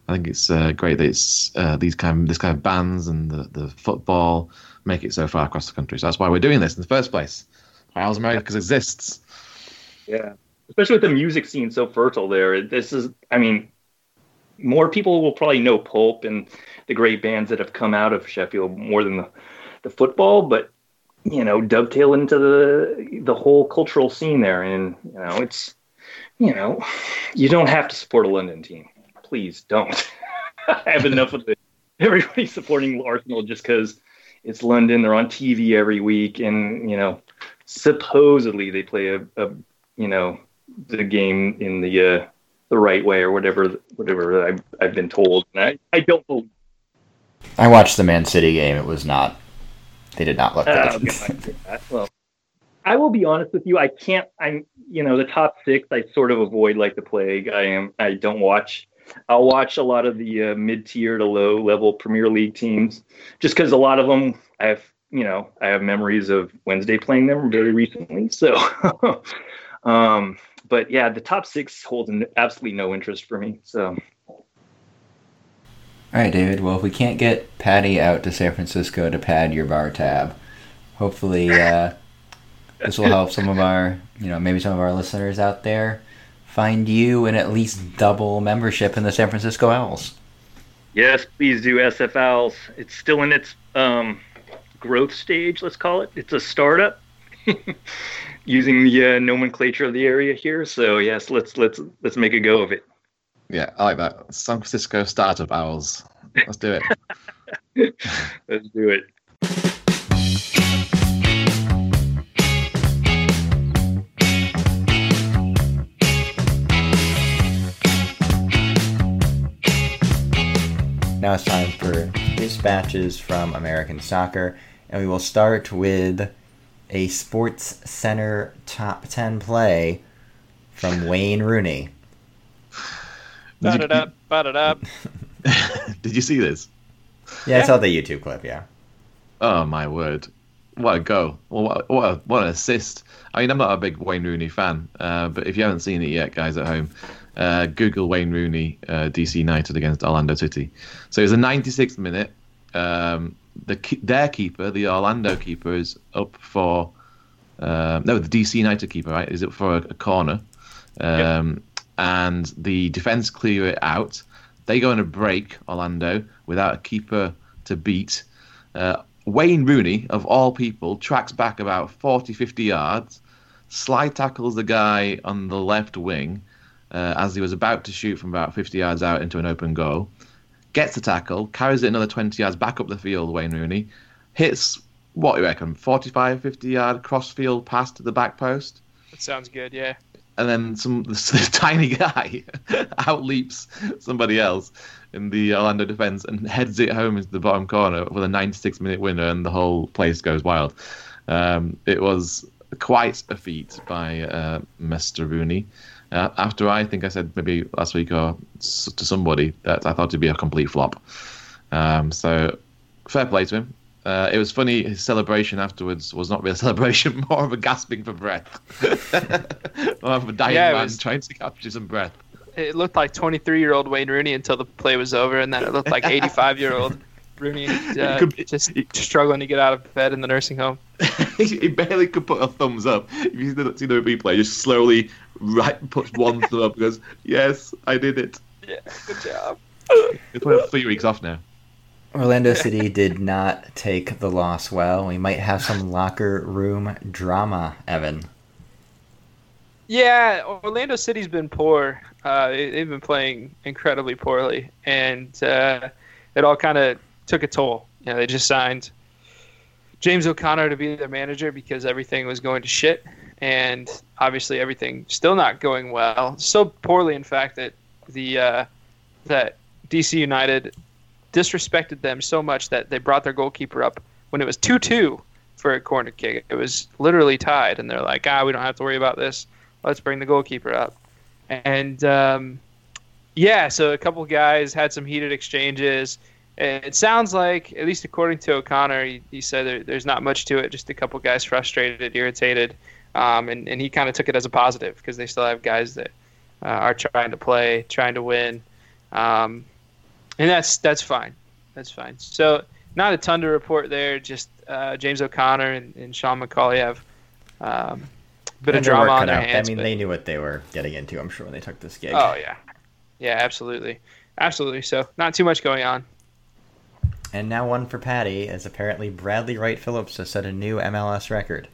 I think it's uh, great that it's uh, these kind of this kind of bands and the, the football make it so far across the country. So that's why we're doing this in the first place. Owls America exists. Yeah, especially with the music scene so fertile there. This is, I mean, more people will probably know Pulp and the great bands that have come out of Sheffield more than the, the football, but you know, dovetail into the the whole cultural scene there. And you know, it's you know, you don't have to support a London team. Please don't. I have enough of it. Everybody supporting Arsenal just because it's London. They're on TV every week, and you know, supposedly they play a, a you know the game in the uh, the right way or whatever whatever I've, I've been told. And I, I don't believe. I watched the Man City game. It was not. They did not look good. okay, well, I will be honest with you. I can't. I'm you know the top six. I sort of avoid like the plague. I am. I don't watch. I'll watch a lot of the uh, mid-tier to low-level Premier League teams, just because a lot of them I have. You know, I have memories of Wednesday playing them very recently. So, um, but yeah, the top six holds absolutely no interest for me. So. All right, David. Well, if we can't get Patty out to San Francisco to pad your bar tab, hopefully uh, this will help some of our, you know, maybe some of our listeners out there find you and at least double membership in the San Francisco Owls. Yes, please do SF Owls. It's still in its um, growth stage, let's call it. It's a startup using the uh, nomenclature of the area here. So yes, let's let's let's make a go of it. Yeah, I like that. San Francisco startup owls. Let's do it. Let's do it. Now it's time for dispatches from American soccer, and we will start with a Sports Center top 10 play from Wayne Rooney. Did you- Ba-da-da, ba-da-da. Did you see this? Yeah, I Yeah. saw the YouTube clip, yeah. Oh my word! What a go! Well, what what, a, what an assist! I mean, I'm not a big Wayne Rooney fan, uh, but if you haven't seen it yet, guys at home, uh, Google Wayne Rooney uh, DC United against Orlando City. So it was a 96th minute. Um, the their keeper, the Orlando keeper, is up for uh, no, the DC United keeper, right? Is up for a, a corner, um, and the defense clear it out. They go on a break, Orlando, without a keeper to beat. Uh, Wayne Rooney, of all people, tracks back about 40, 50 yards, slide tackles the guy on the left wing, uh, as he was about to shoot from about 50 yards out into an open goal. Gets the tackle, carries it another 20 yards back up the field, Wayne Rooney. Hits, what do you reckon, 45, 50 yard cross field pass to the back post. That sounds good. Yeah. And then some this, this tiny guy outleaps somebody else in the Orlando defense and heads it home into the bottom corner with a 96 minute winner, and the whole place goes wild. Um, it was quite a feat by uh, Mr. Rooney. Uh, after I think I said maybe last week or to somebody that I thought it'd be a complete flop. Um, so fair play to him. Uh, it was funny. His celebration afterwards was not really a celebration, more of a gasping for breath, more of a dying Yeah, man was- trying to capture some breath. It looked like 23 year old Wayne Rooney until the play was over, and then it looked like 85 year old Rooney uh, could just struggling to get out of bed in the nursing home. he barely could put a thumbs up. If you see the, see the replay, just slowly right puts one thumb up. and Goes, yes, I did it. Yeah, good job. He's put three weeks off now. Orlando City did not take the loss well. We might have some locker room drama, Evan. Yeah, Orlando City's been poor. Uh, they- they've been playing incredibly poorly, and uh, it all kind of took a toll. You know, they just signed James O'Connor to be their manager because everything was going to shit, and obviously everything still not going well. So poorly, in fact, that the uh, that DC United disrespected them so much that they brought their goalkeeper up when it was two-two for a corner kick. It was literally tied, and they're like, "Ah, we don't have to worry about this." let's bring the goalkeeper up. And um, yeah, so a couple guys had some heated exchanges. It sounds like, at least according to O'Connor, he, he said there, there's not much to it. Just a couple guys frustrated, irritated, um, and and he kind of took it as a positive because they still have guys that uh, are trying to play, trying to win, um, and that's that's fine. That's fine. So not a ton to report there. Just uh, James O'Connor and, and Sean McCauley have um, a bit of And their drama work on cut their out. hands. I mean, but- they knew what they were getting into. I'm sure when they took this gig. Oh yeah, yeah, absolutely, absolutely. So not too much going on. And now one for Patty, as apparently Bradley Wright Phillips has set a new MLS record.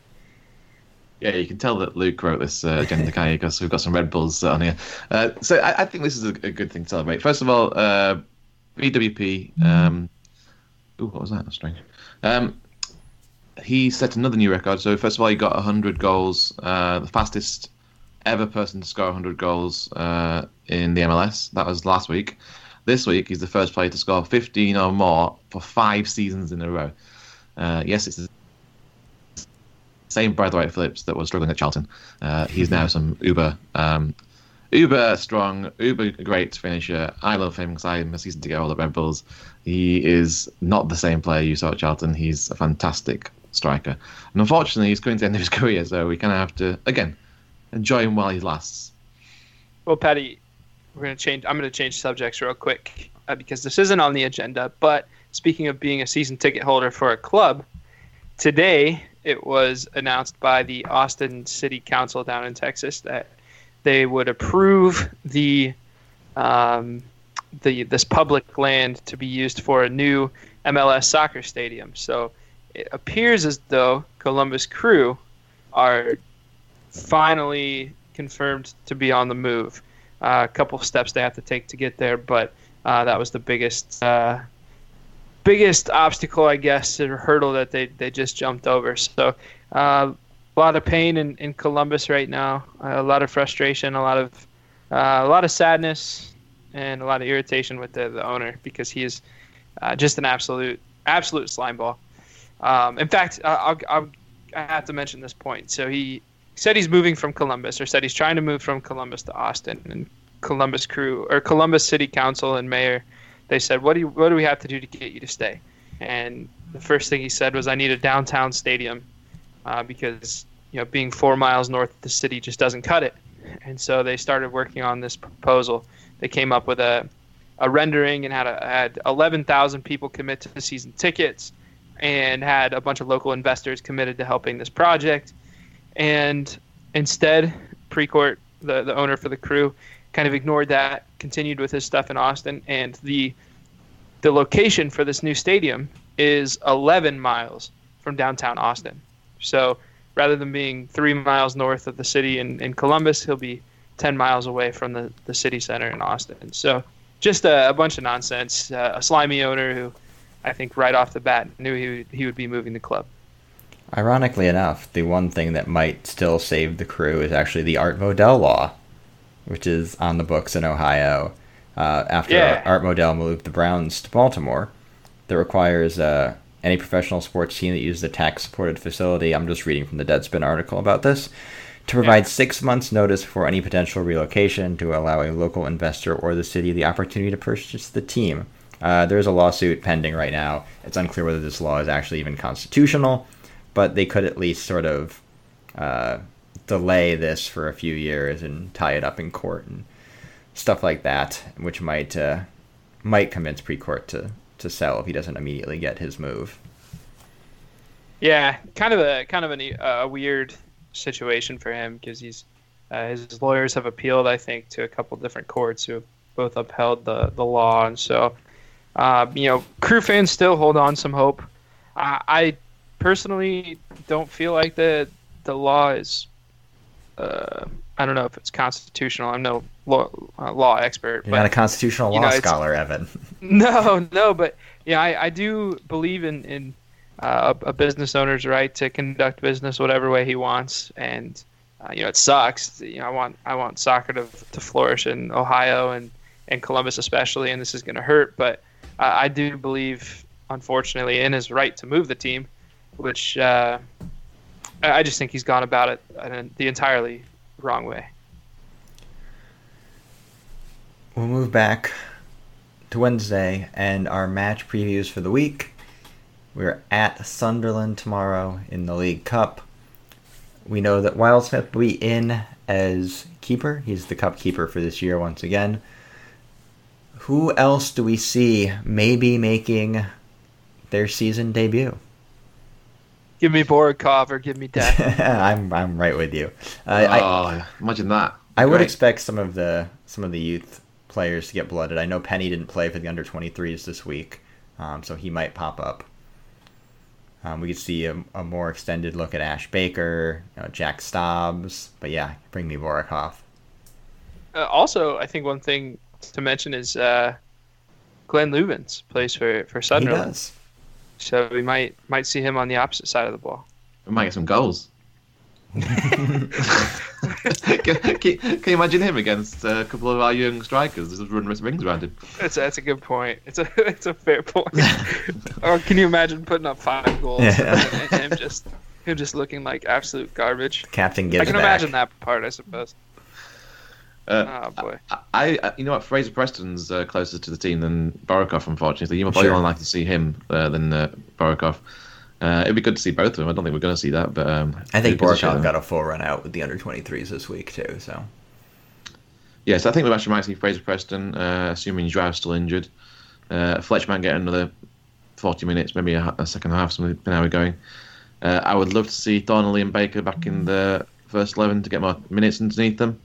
Yeah, you can tell that Luke wrote this uh, agenda, can you? Because we've got some Red Bulls on here. Uh, so I, I think this is a, a good thing to celebrate. First of all, uh, BWP. Um, ooh, what was that? That's strange. Um, he set another new record. So first of all, he got 100 goals, uh, the fastest ever person to score 100 goals uh, in the MLS. That was last week. This week, he's the first player to score 15 or more for five seasons in a row. Uh, yes, it's the same Bradley Wright Phillips that was struggling at Charlton. Uh, he's now some uber, um, uber strong, uber great finisher. I love him because I'm a season ticket holder at Red Bulls. He is not the same player you saw at Charlton. He's a fantastic striker, and unfortunately, he's coming to the end of his career, so we kind of have to again enjoy him while he lasts. Well, Patty, we're gonna change. I'm gonna change subjects real quick uh, because this isn't on the agenda. But speaking of being a season ticket holder for a club, today it was announced by the Austin City Council down in Texas that they would approve the um, the this public land to be used for a new MLS soccer stadium. So it appears as though Columbus Crew are finally confirmed to be on the move. Uh, a couple steps they have to take to get there, but uh, that was the biggest uh, biggest obstacle, I guess, or hurdle that they, they just jumped over. So uh, a lot of pain in, in Columbus right now, a lot of frustration, a lot of uh, a lot of sadness, and a lot of irritation with the, the owner because he is uh, just an absolute absolute slime ball. Um, in fact, I- I'll, I'll I have to mention this point. So he said he's moving from Columbus, or said he's trying to move from Columbus to Austin, and Columbus crew or Columbus City Council and mayor, they said, "What do you, what do we have to do to get you to stay?" And the first thing he said was, "I need a downtown stadium, uh, because you know being four miles north of the city just doesn't cut it." And so they started working on this proposal. They came up with a a rendering and had a, had 11,000 people commit to the season tickets and had a bunch of local investors committed to helping this project. And instead, Precourt, the, the owner for the crew, kind of ignored that, continued with his stuff in Austin, and the the location for this new stadium is 11 miles from downtown Austin. So rather than being three miles north of the city in, in Columbus, he'll be 10 miles away from the, the city center in Austin. So just a, a bunch of nonsense. Uh, a slimy owner who I think right off the bat knew he would, he would be moving the club. Ironically enough, the one thing that might still save the crew is actually the Art Modell law, which is on the books in Ohio. Uh, after Yeah. Art Modell moved the Browns to Baltimore, that requires uh, any professional sports team that uses a tax-supported facility. I'm just reading from the Deadspin article about this. To provide six months' notice for any potential relocation to allow a local investor or the city the opportunity to purchase the team. Uh, there's a lawsuit pending right now. It's unclear whether this law is actually even constitutional, but they could at least sort of uh, delay this for a few years and tie it up in court and stuff like that, which might uh, might convince Precourt to to sell if he doesn't immediately get his move. Yeah, kind of a kind of a, a weird situation for him because he's uh, his lawyers have appealed, I think, to a couple different courts who have both upheld the the law, and so uh, you know, crew fans still hold on some hope. Uh, I personally don't feel like the the law is. Uh, I don't know if it's constitutional. I'm no law, uh, law expert, You're but not a constitutional law know, scholar, Evan. no, no, but yeah, I, I do believe in in uh, a, a business owner's right to conduct business whatever way he wants, and uh, you know it sucks. You know, I want I want soccer to to flourish in Ohio and and Columbus especially, and this is going to hurt. But uh, I do believe, unfortunately, in his right to move the team, which uh, I just think he's gone about it in the entirely wrong way. We'll move back to Wednesday and our match previews for the week. We're at Sunderland tomorrow in the League Cup. We know that Wildsmith will be in as keeper. He's the cup keeper for this year once again. Who else do we see maybe making their season debut? Give me Borikov or give me death. I'm I'm right with you. Uh, I, oh, imagine that. I would expect some of the some of the youth players to get blooded. I know Penney didn't play for the under 23s this week, um, so he might pop up. Um, we could see a, a more extended look at Ash Baker, you know, Jack Stobbs, but yeah, bring me Vorikov. Uh, also, I think one thing to mention is uh, Glenn Loovens plays for for He Sunderland, does. So we might might see him on the opposite side of the ball. We might get some goals. can, can- can you imagine him against a couple of our young strikers? Just run rings around him. That's that's a good point. It's a it's a fair point. or can you imagine putting up five goals Yeah. and him just him just looking like absolute garbage? Captain gives I can back. imagine that part, I suppose. Uh, Oh boy. I, I, you know what, Fraser Preston's uh, closer to the team than Borokov, unfortunately. You might Sure. more likely to see him uh, than uh, Borokov. Uh, it'd be good to see both of them. I don't think we're going to see that, but um, I think it'd be good to show Borikov got a full run out with the under 23s this week too. So Yes, I think we actually might see Fraser Preston, uh, assuming Joao's still injured. Uh, Fletch might get another 40 minutes, maybe a, a second half, something depending how we're going. Uh, I would love to see Donnelly and Baker back in the first 11 to get more minutes underneath them.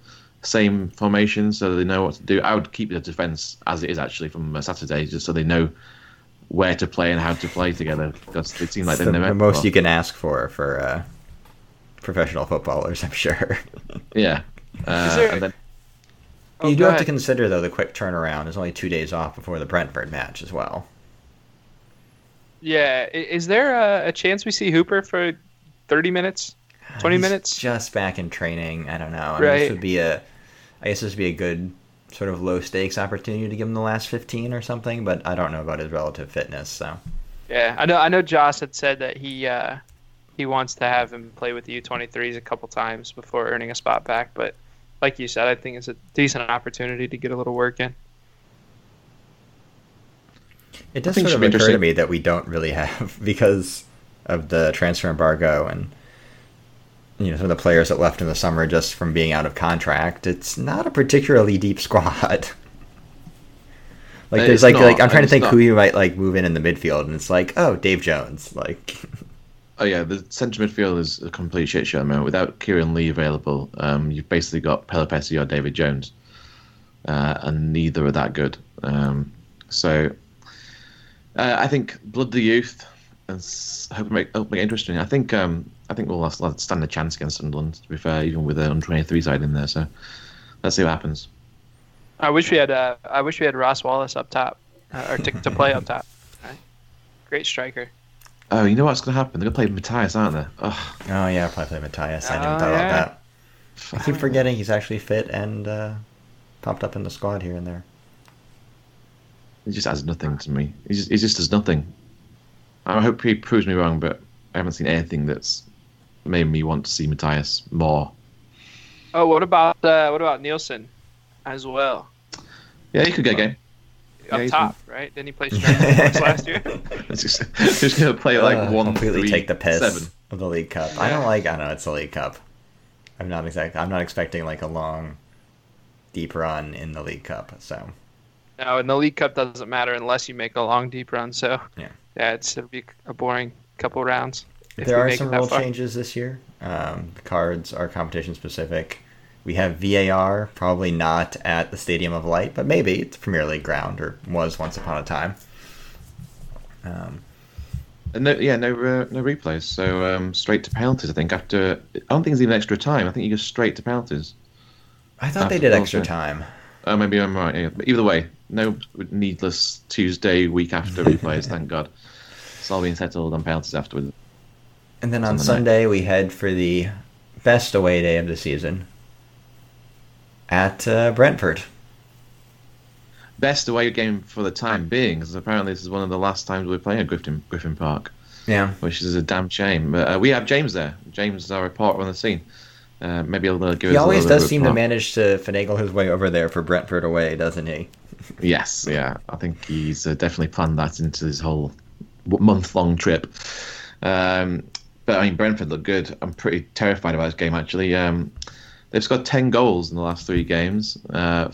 Same formation, so they know what to do. I would keep the defence as it is actually from uh, Saturday, just so they know where to play and how to play together. Because it seemed like it's they the, the most well, you can ask for for uh, professional footballers, I'm sure. Yeah. Uh, Is there- and then Oh, you do go have to consider though the quick turnaround. There's only two days off before the Brentford match as well. Yeah, is there a, a chance we see Hooper for thirty minutes? 20 He's minutes? Just back in training. I don't know. I mean, Right. this would be a. I guess this would be a good sort of low stakes opportunity to give him the last 15 or something, but I don't know about his relative fitness. So Yeah, I know. I know. Joss had said that he uh, he wants to have him play with the U23s a couple times before earning a spot back. But like you said, I think it's a decent opportunity to get a little work in. it does think sort of occur to me that we don't really have because of the transfer embargo and you know some of the players that left in the summer just from being out of contract. It's not a particularly deep squad. Like there's like not, like I'm trying to think not. who you might like move in in the midfield, and it's like oh Dave Jones, like Oh yeah, the centre midfield is a complete shit show. Without Kieran Lee available, um, you've basically got Pelupessy or David Jones, uh, and neither are that good. Um, so uh, I think blood the youth and hope make, hope make it interesting. I think um, I think we'll stand a chance against Sunderland. To be fair, even with the under twenty three side in there, so let's see what happens. I wish we had uh, I wish we had Ross Wallace up top, uh, or to, to play up top. Right? Great striker. Oh, you know what's going to happen? They're going to play Matias, aren't they? Oh, Oh yeah, probably play Matias. I Oh, didn't thought yeah. about that. I keep forgetting he's actually fit and uh, popped up in the squad here and there. He just adds nothing to me. He just, he just does nothing. I hope he proves me wrong, but I haven't seen anything that's made me want to see Matias more. Oh, what about uh, what about Nielsen, as well? Yeah, he could get a game. Up Yeah, he's top, right? Didn't he play last year? It's just, just going to play like Ugh, one, completely three, take the piss seven. of the League Cup. I don't like. I know it's the League Cup. I'm not exact. I'm not expecting like a long, deep run in the League Cup. So No, and the League Cup doesn't matter unless you make a long, deep run. So Yeah. yeah, it's it'll be a boring couple rounds. If there are some rule far. changes this year. Um, the cards are competition specific. We have VAR, probably not at the Stadium of Light, but maybe it's Premier League ground or was once upon a time. Um, And no, yeah, no, uh, no replays. So um, straight to penalties. I think after. I don't think it's even extra time. I think you go straight to penalties. I thought they After did extra time. Oh, maybe I'm right. Yeah. But either way, no needless Tuesday week after replays. thank God. It's all being settled on penalties afterwards. And then on Sunday night. We head for the best away day of the season at uh, Brentford. Best away game for the time being, because apparently this is one of the last times we're playing at Griffin Griffin Park, Yeah. which is a damn shame. But uh, we have James there. James is our reporter on the scene. Uh, maybe he'll uh, give He us. a always little does seem to manage to finagle his way over there for Brentford away, doesn't he? Yes, yeah. I think he's uh, definitely planned that into his whole month long trip. Um, but I mean, Brentford look good. I'm pretty terrified about this game, actually. Um, they've scored 10 goals in the last three games, uh,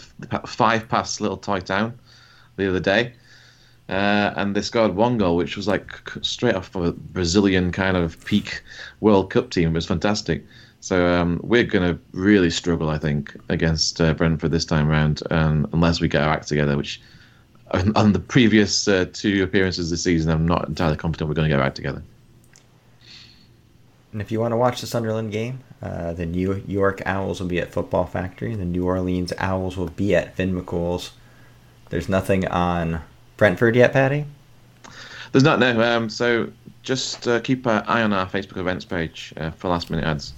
five past Little Toy Town the other day. Uh, and they scored one goal, which was like straight off of a Brazilian kind of peak World Cup team. It was fantastic. So um, we're going to really struggle, I think, against uh, Brentford this time round, um, unless we get our act together. Which, on, on the previous uh, two appearances this season, I'm not entirely confident we're going to get our act together. And if you want to watch the Sunderland game, uh, the New York Owls will be at Football Factory. The New Orleans Owls will be at Finn McCool's. There's nothing on Brentford yet, Patty. There's not no. Um, so just uh, keep an eye on our Facebook events page uh, for last minute ads.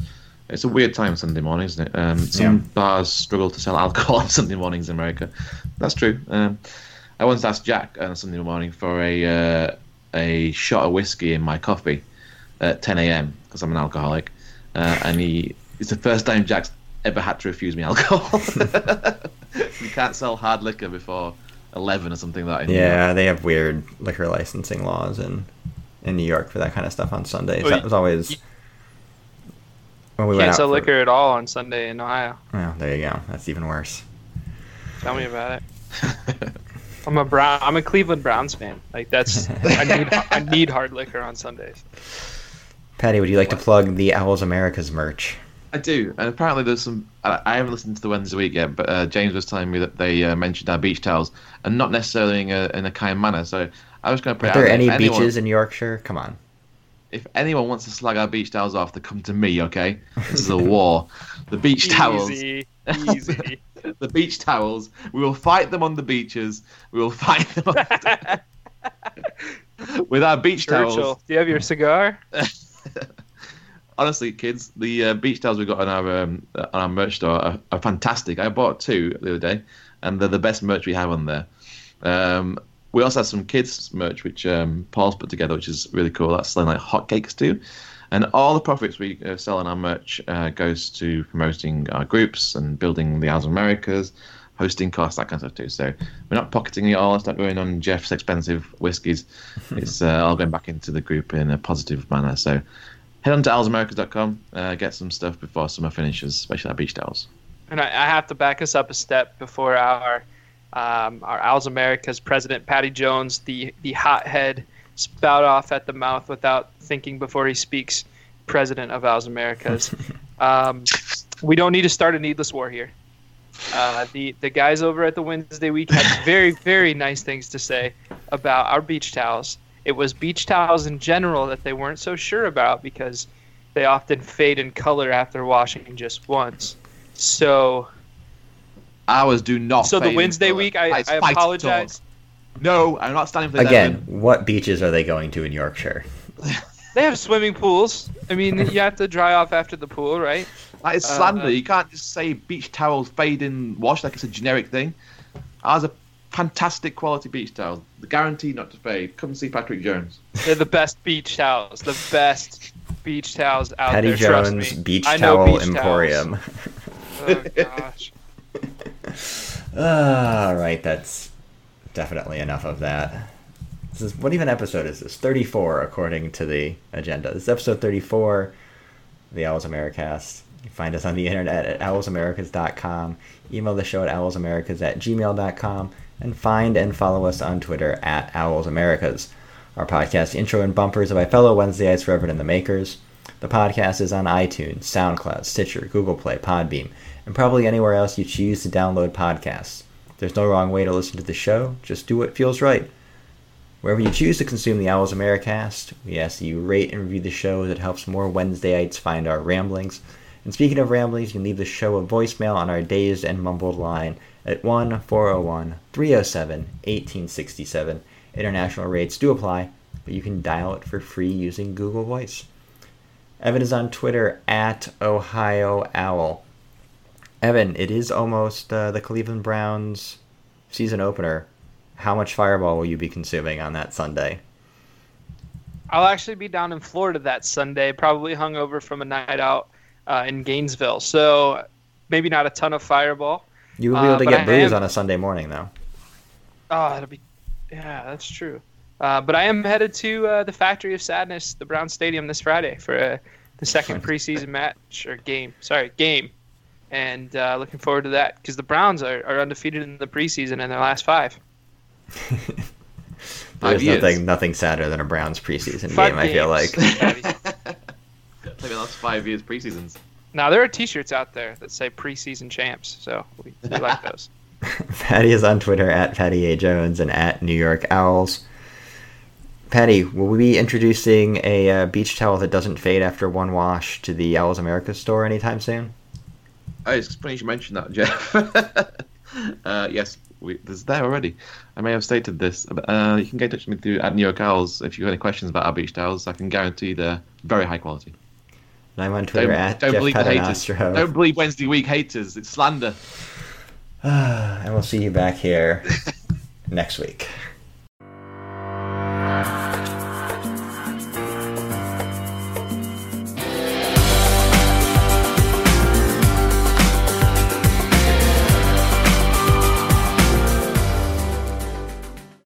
It's a weird time Sunday morning, isn't it? Um, some Yeah. bars struggle to sell alcohol on Sunday mornings in America. That's true. Um, I once asked Jack on Sunday morning for a uh, a shot of whiskey in my coffee at 10 a.m. because I'm an alcoholic, uh, and he it's the first time Jack's ever had to refuse me alcohol. you can't sell hard liquor before 11 or something like that. in Yeah, they have weird liquor licensing laws in in New York for that kind of stuff on Sundays. Well, that was always you- when we went Can't out sell for- liquor at all on Sunday in Ohio. Oh, there you go. That's even worse. Tell me about it. I'm a Brown. I'm a Cleveland Browns fan. Like that's I need I need hard liquor on Sundays. Patty, would you like to plug the Owls Americas merch? I do, and apparently there's some. I I haven't listened to the Wednesday week yet, but uh, James was telling me that they uh, mentioned our beach towels, and not necessarily in a, in a kind manner. So I was going to put Are it out there any anyone- beaches in Yorkshire? Come on. If anyone wants to slag our beach towels off, they come to me. Okay, this is a war. The beach towels, Easy, easy. the beach towels. We will fight them on the beaches. We will fight them on with our beach Churchill, towels. do you have your cigar? honestly, kids, the uh, beach towels we got on our um, on our merch store are, are fantastic. I bought two the other day, and they're the best merch we have on there. Um, we also have some kids merch which um, Paul's put together, which is really cool. That's selling like hotcakes too. And all the profits we uh, sell on our merch uh, goes to promoting our groups and building the of Americas, hosting costs, that kind of stuff too. So we're not pocketing it all. It's not going on Jeff's expensive whiskies. it's uh, all going back into the group in a positive manner. So head on to owlsamericas.com, uh, get some stuff before summer finishes, especially our beach towels. And I, I have to back us up a step before our um, our Owls America's president Patty Jones, the the hothead, spout off at the mouth without thinking before he speaks. President of Owls America's. um, we don't need to start a needless war here. Uh, the the guys over at the Wednesday Week had very very nice things to say about our beach towels. It was beach towels in general that they weren't so sure about because they often fade in color after washing just once. So Ours do not. So the fade in Wednesday colour. week, I- That is I apologize. No, I'm not standing for this. Again, Evan. what beaches are they going to in Yorkshire? They have swimming pools. I mean, you have to dry off after the pool, right? That is Uh, slander. uh, you can't just say beach towels fade in wash like it's a generic thing. Ours are fantastic quality beach towels, guaranteed not to fade. Come see Patrick Jones. They're the best beach towels. The best beach towels out Patty there. trust Jones me. Beach I know Towel beach Emporium. Oh, gosh. All right, that's definitely enough of that. This is what even episode is this? Thirty-four, according to the agenda. This is episode thirty-four, the Owls Americast. Find us on the internet at owlsamericast.com. Email the show at owlsamericast at gmail.com. And find and follow us on Twitter at owlsamericast. Our podcast intro and bumpers are by fellow Wednesdayites Reverend and the Makers. The podcast is on iTunes, SoundCloud, Stitcher, Google Play, Podbean, and probably anywhere else you choose to download podcasts. There's no wrong way to listen to the show, just do what feels right. Wherever you choose to consume the Owls Americast, we ask that you rate and review the show as it helps more Wednesdayites find our ramblings. And speaking of ramblings, you can leave the show a voicemail on our dazed and mumbled line at 1 401 307 1867. International rates do apply, but you can dial it for free using Google Voice. Evan is on Twitter at Ohio Owl. Evan, it is almost uh, the Cleveland Browns season opener. How much Fireball will you be consuming on that Sunday? I'll actually be down in Florida that Sunday, probably hungover from a night out uh, in Gainesville. So maybe not a ton of Fireball. You will be able Uh, to get I booze am- on a Sunday morning, though. Oh, it'll be. Yeah, that's true. Uh, but I am headed to uh, the Factory of Sadness, the Brown Stadium, this Friday for uh, the second preseason match or game. Sorry, game. And uh, looking forward to that because the Browns are, are undefeated in the preseason in their last five. There's years. nothing nothing sadder than a Browns preseason Five game. I feel like. games. like the last five years preseasons. now there are T-shirts out there that say preseason champs, so we, we like those. Patty is on Twitter at Patty A Jones and at New York Owls. Patty, will we be introducing a uh, beach towel that doesn't fade after one wash to the Owls America store anytime soon? Oh, it's funny you mentioned that, Jeff. uh, yes, we, there's there already. I may have stated this. but, Uh, you can get in touch with me through at New York Owls if you have any questions about our beach towels. I can guarantee they're very high quality. And I'm on Twitter Don't, at don't Jeff believe the haters. Don't believe Wednesday week haters. It's slander. and we'll see you back here next week.